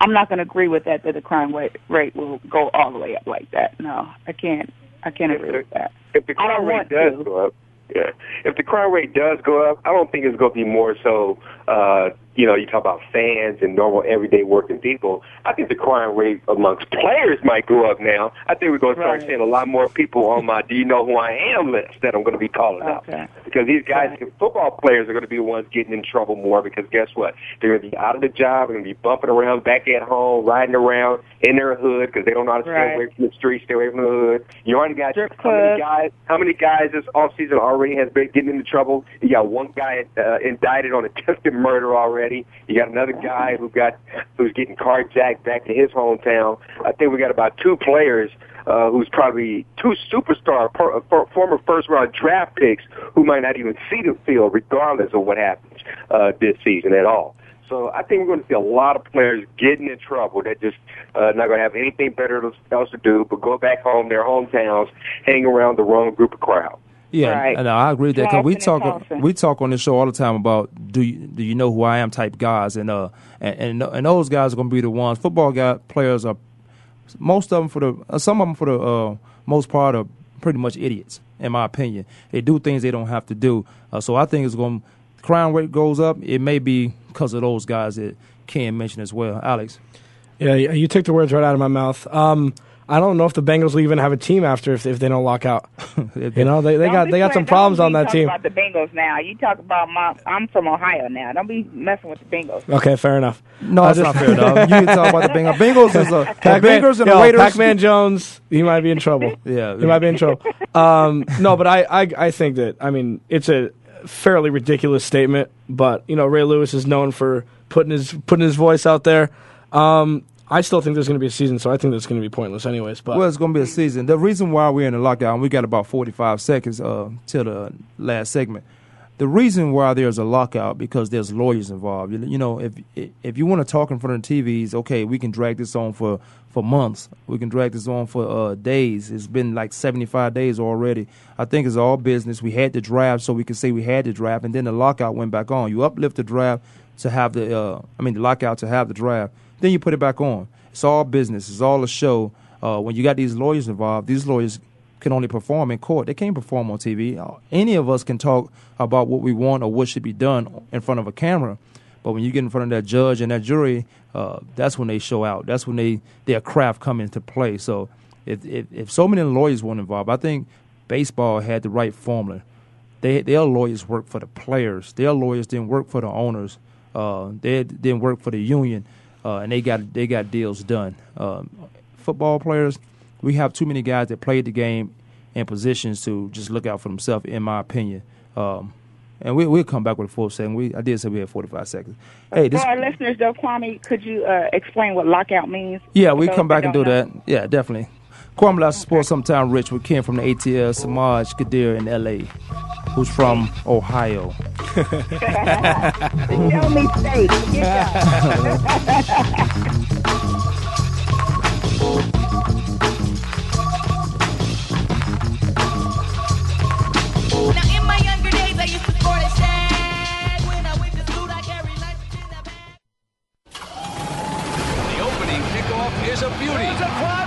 I'm not going to agree with that that the crime rate rate will go all the way up like that. No, I can't. I can't agree with that. If the I don't crime rate does to. go up, yeah. If the crime rate does go up, I don't think it's going to be more so. Uh, you know, you talk about fans and normal everyday working people. I think the crime rate amongst players might go up now. I think we're going to start Right. seeing a lot more people on my "Do you know who I am?" list that I'm going to be calling out because these guys, football players, are going to be the ones getting in trouble more because guess what? They're going to be out of the job. They're going to be bumping around back at home, riding around in their hood because they don't know how to stay Right. away from the streets, stay away from the hood. You already got Strip how many guys? How many guys this off season already has been getting into trouble? You got one guy uh, indicted on attempted murder already. You got another guy who got who's getting carjacked back to his hometown. I think we got about two players uh, who's probably two superstar per, for, former first round draft picks who might not even see the field regardless of what happens uh, this season at all. So I think we're going to see a lot of players getting in trouble that just uh, not going to have anything better else to do but go back home, their hometowns, hang around the wrong group of crowd. Yeah, Right. and I agree with that because we talk we talk on this show all the time about do you do you know who I am type guys and uh and and, and those guys are going to be the ones. Football guy players are most of them for the uh, some of them for the uh, most part are pretty much idiots in my opinion. They do things they don't have to do. Uh, so I think it's going to, crime rate goes up. It may be because of those guys that Ken mentioned as well. Alex. Yeah, you you took the words right out of my mouth. Um, I don't know if the Bengals will even have a team after if, if they don't lock out. you know, they, they Don't got they got some problems don't on that team. About the Bengals now. You talk about my. I'm from Ohio now. Don't be messing with the Bengals. Okay, fair enough. No, that's just- not fair, dog. You can talk about the Bengals. Bengals is a Pac-Man, Bengals and the yo, Raiders. Pac-Man Jones, he might be in trouble. Yeah, he might be in trouble. Um, no, but I, I, I think that I mean it's a fairly ridiculous statement, but you know Ray Lewis is known for putting his putting his voice out there. Um, I still think there's going to be a season, so I think that's going to be pointless, anyways. But Well, it's going to be a season. The reason why we're in the lockdown, we got about 45 seconds uh, till the last segment. the reason why there's a lockout because there's lawyers involved. You, you know, if if you want to talk in front of the TVs, okay, we can drag this on for for months. We can drag this on for uh, days. It's been like 75 days already. I think it's all business. We had the draft, so we could say we had the draft, and then the lockout went back on. You uplift the draft to have the, uh, I mean, the lockout to have the draft. Then you put it back on. It's all business. It's all a show. Uh, when you got these lawyers involved, these lawyers can only perform in court. They can't perform on TV. Any of us can talk about what we want or what should be done in front of a camera. But when you get in front of that judge and that jury, uh, that's when they show out. That's when they their craft come into play. So if, if, if so many lawyers weren't involved, I think baseball had the right formula. They their lawyers work for the players. Their lawyers didn't work for the owners. Uh, they didn't work for the union, uh, and they got they got deals done. Um, football players we have too many guys that played the game in positions to just look out for themselves, in my opinion. Um, and we, we'll come back with a full second. We I did say we had 45 seconds. Hey, this, for our listeners, though, Kwamie, could you uh, explain what lockout means? Yeah, we come back and do know? that. Yeah, definitely. Kwamie Lassiter Sports Sometime Rich with Ken from the ATL, Samaj Kadir in L.A., who's from Ohio. Tell me state. Now, in my younger days, I used to sport a. When I went to the I carried life into the bag. The opening kickoff is a beauty. It's a fly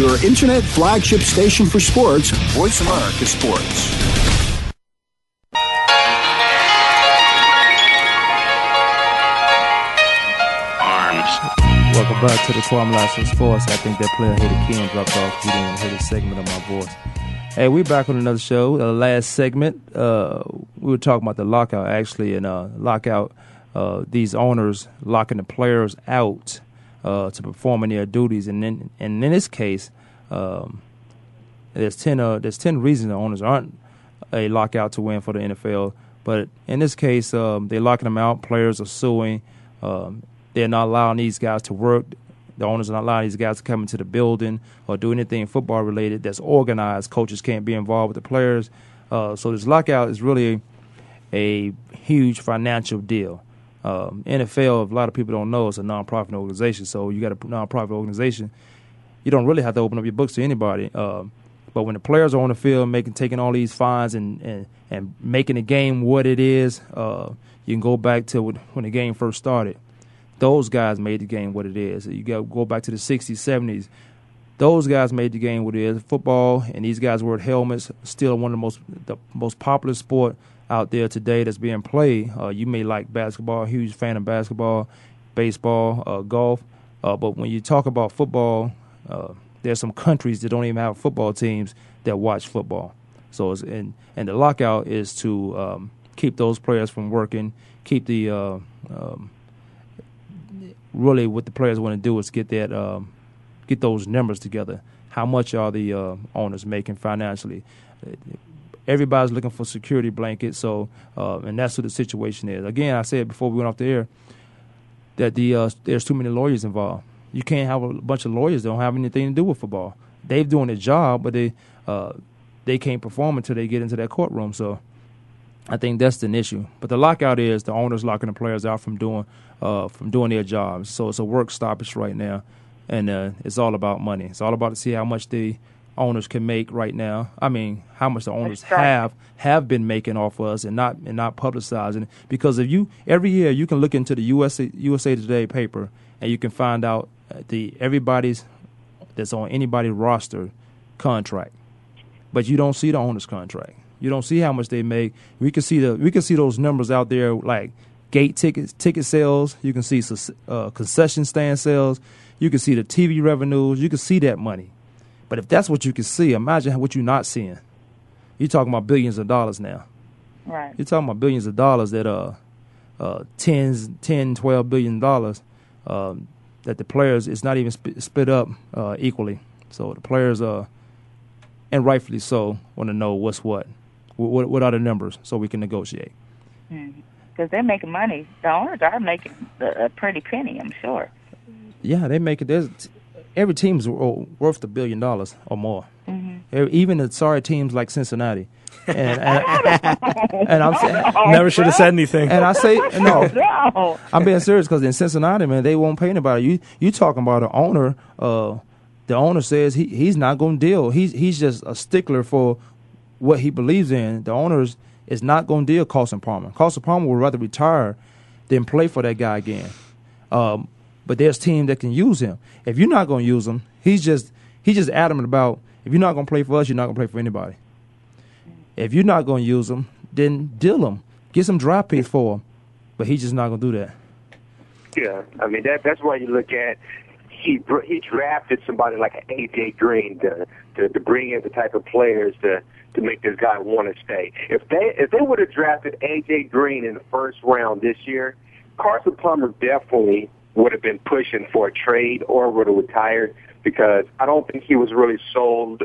Your internet flagship station for sports, Voice America Sports. Arms. Welcome back to the Kwamie Lassiter Sports. I think that player hated Ken dropped off. He didn't hear the segment of my voice. Hey, we're back on another show. The last segment, uh, we were talking about the lockout actually, and uh, lockout. Uh, these owners locking the players out uh, to performing their duties. And in, and in this case, um, there's ten uh, there's ten reasons the owners aren't a lockout to win for the NFL. But in this case, um, they're locking them out. Players are suing. Um, they're not allowing these guys to work. The owners are not allowing these guys to come into the building or do anything football related that's organized. Coaches can't be involved with the players. Uh, so this lockout is really a huge financial deal. Um, NFL, a lot of people don't know, it's a nonprofit organization. So you got a nonprofit organization, you don't really have to open up your books to anybody. Um, but when the players are on the field making taking all these fines and and, and making the game what it is, uh, you can go back to when the game first started. Those guys made the game what it is. You got go back to the '60s, '70s. Those guys made the game what it is. Football and these guys wore helmets. Still one of the most the most popular sport out there today that's being played. Uh, you may like basketball, huge fan of basketball, baseball, uh, golf, uh, but when you talk about football, uh, there's some countries that don't even have football teams that watch football. So it's, and and the lockout is to um, keep those players from working, keep the uh, um, really what the players want to do is get that um, get those numbers together. How much are the uh, owners making financially? Everybody's looking for security blankets. So, uh, and that's what the situation is. Again, I said before we went off the air that the uh, there's too many lawyers involved. You can't have a bunch of lawyers that don't have anything to do with football. They're doing their job, but they uh, they can't perform until they get into that courtroom. So I think that's the issue. But the lockout is the owners locking the players out from doing uh, from doing their jobs. So it's a work stoppage right now, and uh, it's all about money. It's all about to see how much the owners can make right now. I mean, how much the owners right. have have been making off of us and not and not publicizing it. Because if you every year you can look into the USA USA Today paper and you can find out the everybody's that's on anybody's roster contract, but you don't see the owner's contract. You don't see how much they make. We can see the we can see those numbers out there like gate tickets, ticket sales. You can see uh, concession stand sales. You can see the TV revenues. You can see that money. But if that's what you can see, imagine what you're not seeing. You're talking about billions of dollars now. Right. You're talking about billions of dollars that uh, uh tens, 10, 12 billion dollars um, that the players it's not even sp- split up uh, equally. So the players uh, and rightfully so, want to know what's what. what. What are the numbers so we can negotiate? Because mm-hmm. they're making money. The owners are making a pretty penny, I'm sure. Yeah, they make it. There's every team's worth a billion dollars or more. Mm-hmm. Even the sorry teams like Cincinnati. And, and, and I'm saying, never should have said anything. And I say no, no. I'm being serious because in Cincinnati, man, they won't pay anybody. You you talking about an owner? Uh, the owner says he he's not going to deal. He's he's just a stickler for what he believes in. The owners is not going to deal Carson Palmer. Carson Palmer would rather retire than play for that guy again. Um, but there's teams that can use him. If you're not going to use him, he's just he's just adamant about if you're not going to play for us, you're not going to play for anybody. If you're not going to use him, then deal him, get some draft picks for him. But he's just not going to do that. Yeah, I mean that that's why you look at he he drafted somebody like AJ Green to, to to bring in the type of players to to make this guy want to stay. If they if they would have drafted AJ Green in the first round this year, Carson Palmer definitely would have been pushing for a trade or would have retired because I don't think he was really sold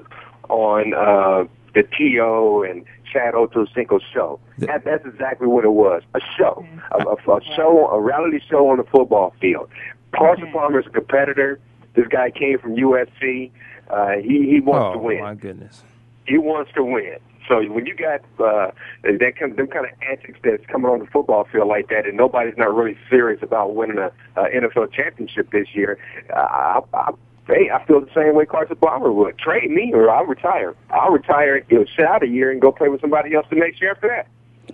on uh, the T.O. and Chad Ochocinco show. That, that's exactly what it was. A show. A, a, a show, a reality show on the football field. Carson Palmer is a competitor. This guy came from USC. Uh, he, he wants oh, to win. my goodness. He wants to win. So when you got uh, that kind, them kind of antics that's coming on the football field like that, and nobody's not really serious about winning a, a NFL championship this year, I, I, hey, I feel the same way Carson Palmer would. Trade me, or I'll retire. I'll retire, you know, sit out a year and go play with somebody else the next year after that.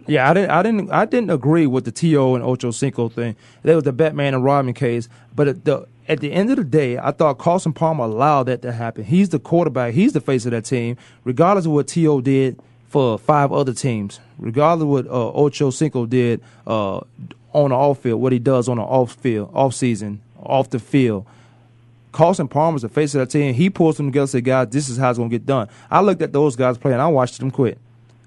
Yeah, I didn't, I didn't, I didn't agree with the To and Ocho Cinco thing. That was the Batman and Robin case. But the at the end of the day, I thought Carson Palmer allowed that to happen. He's the quarterback. He's the face of that team, regardless of what To did for five other teams, regardless of what uh, Ocho Cinco did uh, on the off field, what he does on the off field, off season, off the field. Carson Palmer's the face of that team. He pulls them together and says, guys, this is how it's going to get done. I looked at those guys play and I watched them quit.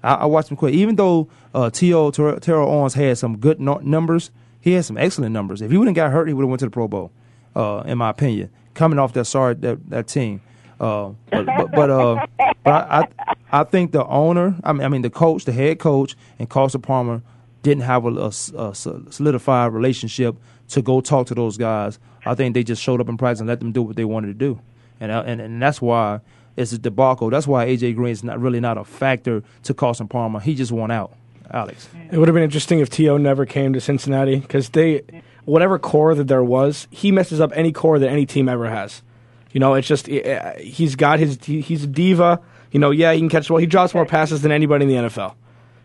I, I watched them quit. Even though uh, T.O. Ter- Terrell Owens had some good no- numbers, he had some excellent numbers. If he wouldn't got hurt, he would have went to the Pro Bowl, uh, in my opinion, coming off that sorry that, that team. Uh, but but but, uh, but I, I, I think the owner, I mean I mean the coach, the head coach, and Carson Palmer didn't have a, a, a solidified relationship to go talk to those guys. I think they just showed up in practice and let them do what they wanted to do, and uh, and and that's why it's a debacle. That's why AJ Green is not really not a factor to Carson Palmer. He just won out. Alex, it would have been interesting if To never came to Cincinnati because they, whatever core that there was, he messes up any core that any team ever has. You know, it's just he's got his he's a diva. You know, yeah, he can catch well. He drops more passes than anybody in the NFL.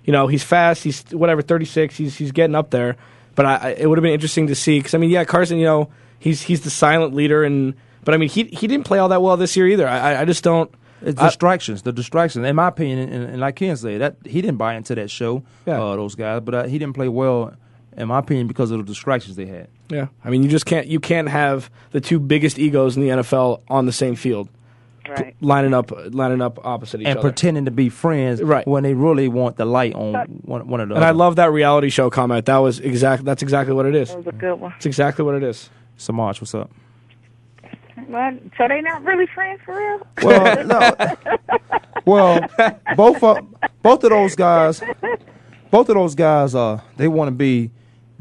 You know, he's fast. He's whatever, thirty six. He's he's getting up there. But I, it would have been interesting to see because I mean, yeah, Carson. You know, he's he's the silent leader, and but I mean, he he didn't play all that well this year either. I I just don't. It's distractions, the distractions. In my opinion, and, and I can say that he didn't buy into that show, yeah. uh, those guys, but uh, he didn't play well, in my opinion, because of the distractions they had. Yeah, I mean, you just can't you can't have the two biggest egos in the NFL on the same field, right. lining up lining up opposite each and other, and pretending to be friends, right. when they really want the light on one, one of the. And other. I love that reality show comment. That was exact. That's exactly what it is. That was a good one. It's exactly what it is. Samaj, what's up? Well, so they not really friends for real? Well, no. well, both of both of those guys, both of those guys, uh, they want to be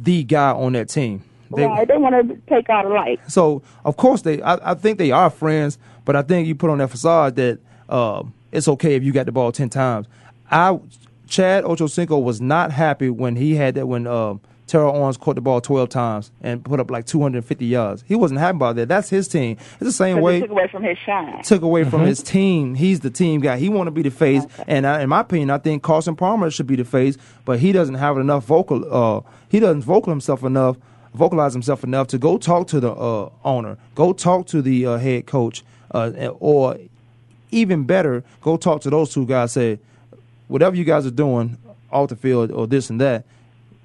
the guy on that team. They, right. They want to take out a light. So of course they, I, I think they are friends, but I think you put on that facade that uh, it's okay if you got the ball ten times. I Chad Ochocinco was not happy when he had that when uh, Terrell Owens caught the ball twelve times and put up like two hundred and fifty yards. He wasn't happy about that. That's his team. It's the same way It took away from his shine. took away from his team. He's the team guy. He want to be the face, and I, in my opinion, I think Carson Palmer should be the face, but he doesn't have enough vocal. Uh, he doesn't vocal himself enough, vocalize himself enough to go talk to the uh, owner, go talk to the uh, head coach, uh, or even better, go talk to those two guys. Say, whatever you guys are doing off the field or this and that,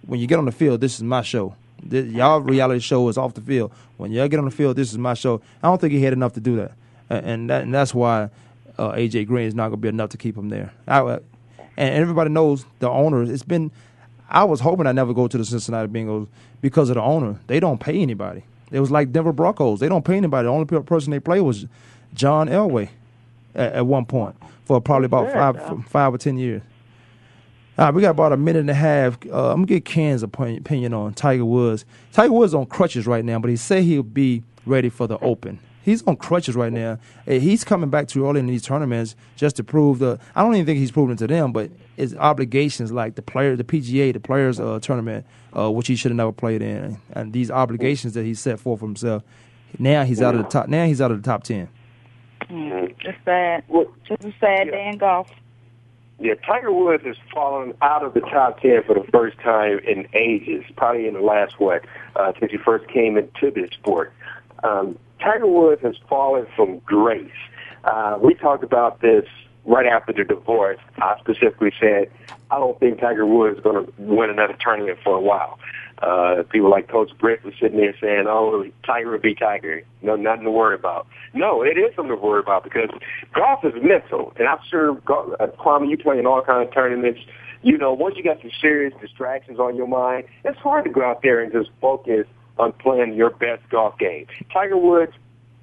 when you get on the field, this is my show. This, y'all reality show is off the field. When y'all get on the field, this is my show. I don't think he had enough to do that, and, and, that, and that's why uh, AJ Green is not going to be enough to keep him there. I, uh, and everybody knows the owner. It's been. I was hoping I never go to the Cincinnati Bengals because of the owner. They don't pay anybody. It was like Denver Broncos. They don't pay anybody. The only person they play was John Elway at, at one point for probably about five five or ten years. All right, we got about a minute and a half. Uh, I'm gonna get Ken's opinion opinion on Tiger Woods. Tiger Woods on crutches right now, but he said he'll be ready for the Open. He's on crutches right now. He's coming back too early in these tournaments just to prove the. I don't even think he's proven to them, but his obligations like the player, the PGA, the Players uh, Tournament, uh, which he should have never played in, and these obligations that he set forth for himself. Now he's out of the top. Now he's out of the top ten. Mm, it's sad. Just a sad day in golf. Yeah, Tiger Woods has fallen out of the top ten for the first time in ages, probably in the last what uh, since he first came into this sport. Um, Tiger Woods has fallen from grace. Uh, we talked about this right after the divorce. I specifically said I don't think Tiger Woods is going to win another tournament for a while. Uh, people like Coach Britt was sitting there saying, "Oh, Tiger will be Tiger. No, nothing to worry about." No, it is something to worry about because golf is mental, and I'm sure, uh, Kwamie, you play in all kinds of tournaments. You know, once you got some serious distractions on your mind, it's hard to go out there and just focus on playing your best golf game. Tiger Woods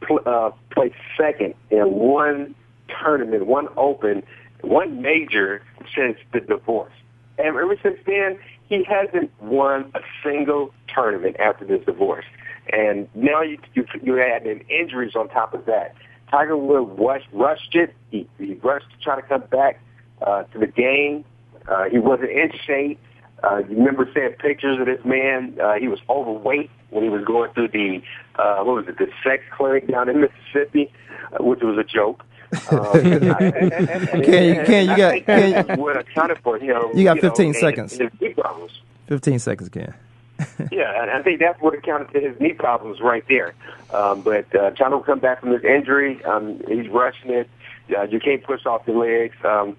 pl- uh, placed second in one tournament, one Open, one major since the divorce. And ever since then, he hasn't won a single tournament after this divorce. And now you you, you add in injuries on top of that. Tiger Woods rushed, rushed it. He, he rushed to try to come back uh, to the game. Uh, he wasn't in shape. Uh, you remember seeing pictures of this man? Uh, he was overweight when he was going through the uh, what was it, the sex clinic down in Mississippi, uh, which was a joke. Um, Ken, you- Ken, you got- I think Ken- that's what accounted for him. You got know, 15 and- seconds. and knee problems. Fifteen seconds, Ken. Yeah, and I think that's what accounted to his knee problems right there. Um, but uh, trying to come back from this injury, um, he's rushing it. Uh, you can't push off the legs. Um,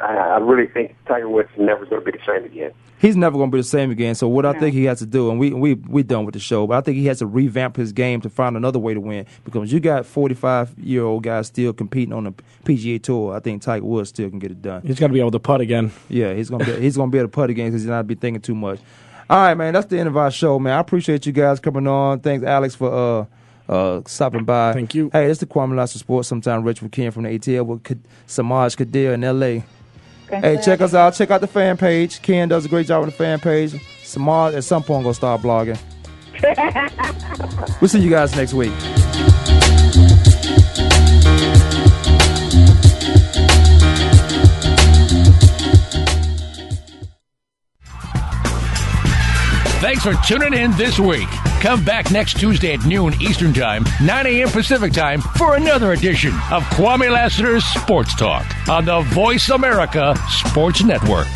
I, I really think Tiger Woods is never going to be the same again. He's never going to be the same again. So what I think he has to do, and we we we done with the show, but I think he has to revamp his game to find another way to win. Because you got forty five year old guys still competing on the PGA Tour. I think Tiger Woods still can get it done. He's got to be able to putt again. Yeah, he's gonna be, he's gonna be able to putt again because he's not be thinking too much. All right, man, that's the end of our show, man. I appreciate you guys coming on. Thanks, Alex, for uh uh stopping by. Thank you. Hey, it's the Kwamie Lassiter Sports. Sometime Rich with Ken from the ATL with K- Samaj Kadir in L.A. Hey, check us out. Check out the fan page. Ken does a great job on the fan page. Samaj at some point gonna start blogging. We'll see you guys next week. Thanks for tuning in this week. Come back next Tuesday at noon Eastern Time, 9 a.m. Pacific Time for another edition of Kwamie Lassiter's Sports Talk on the Voice America Sports Network.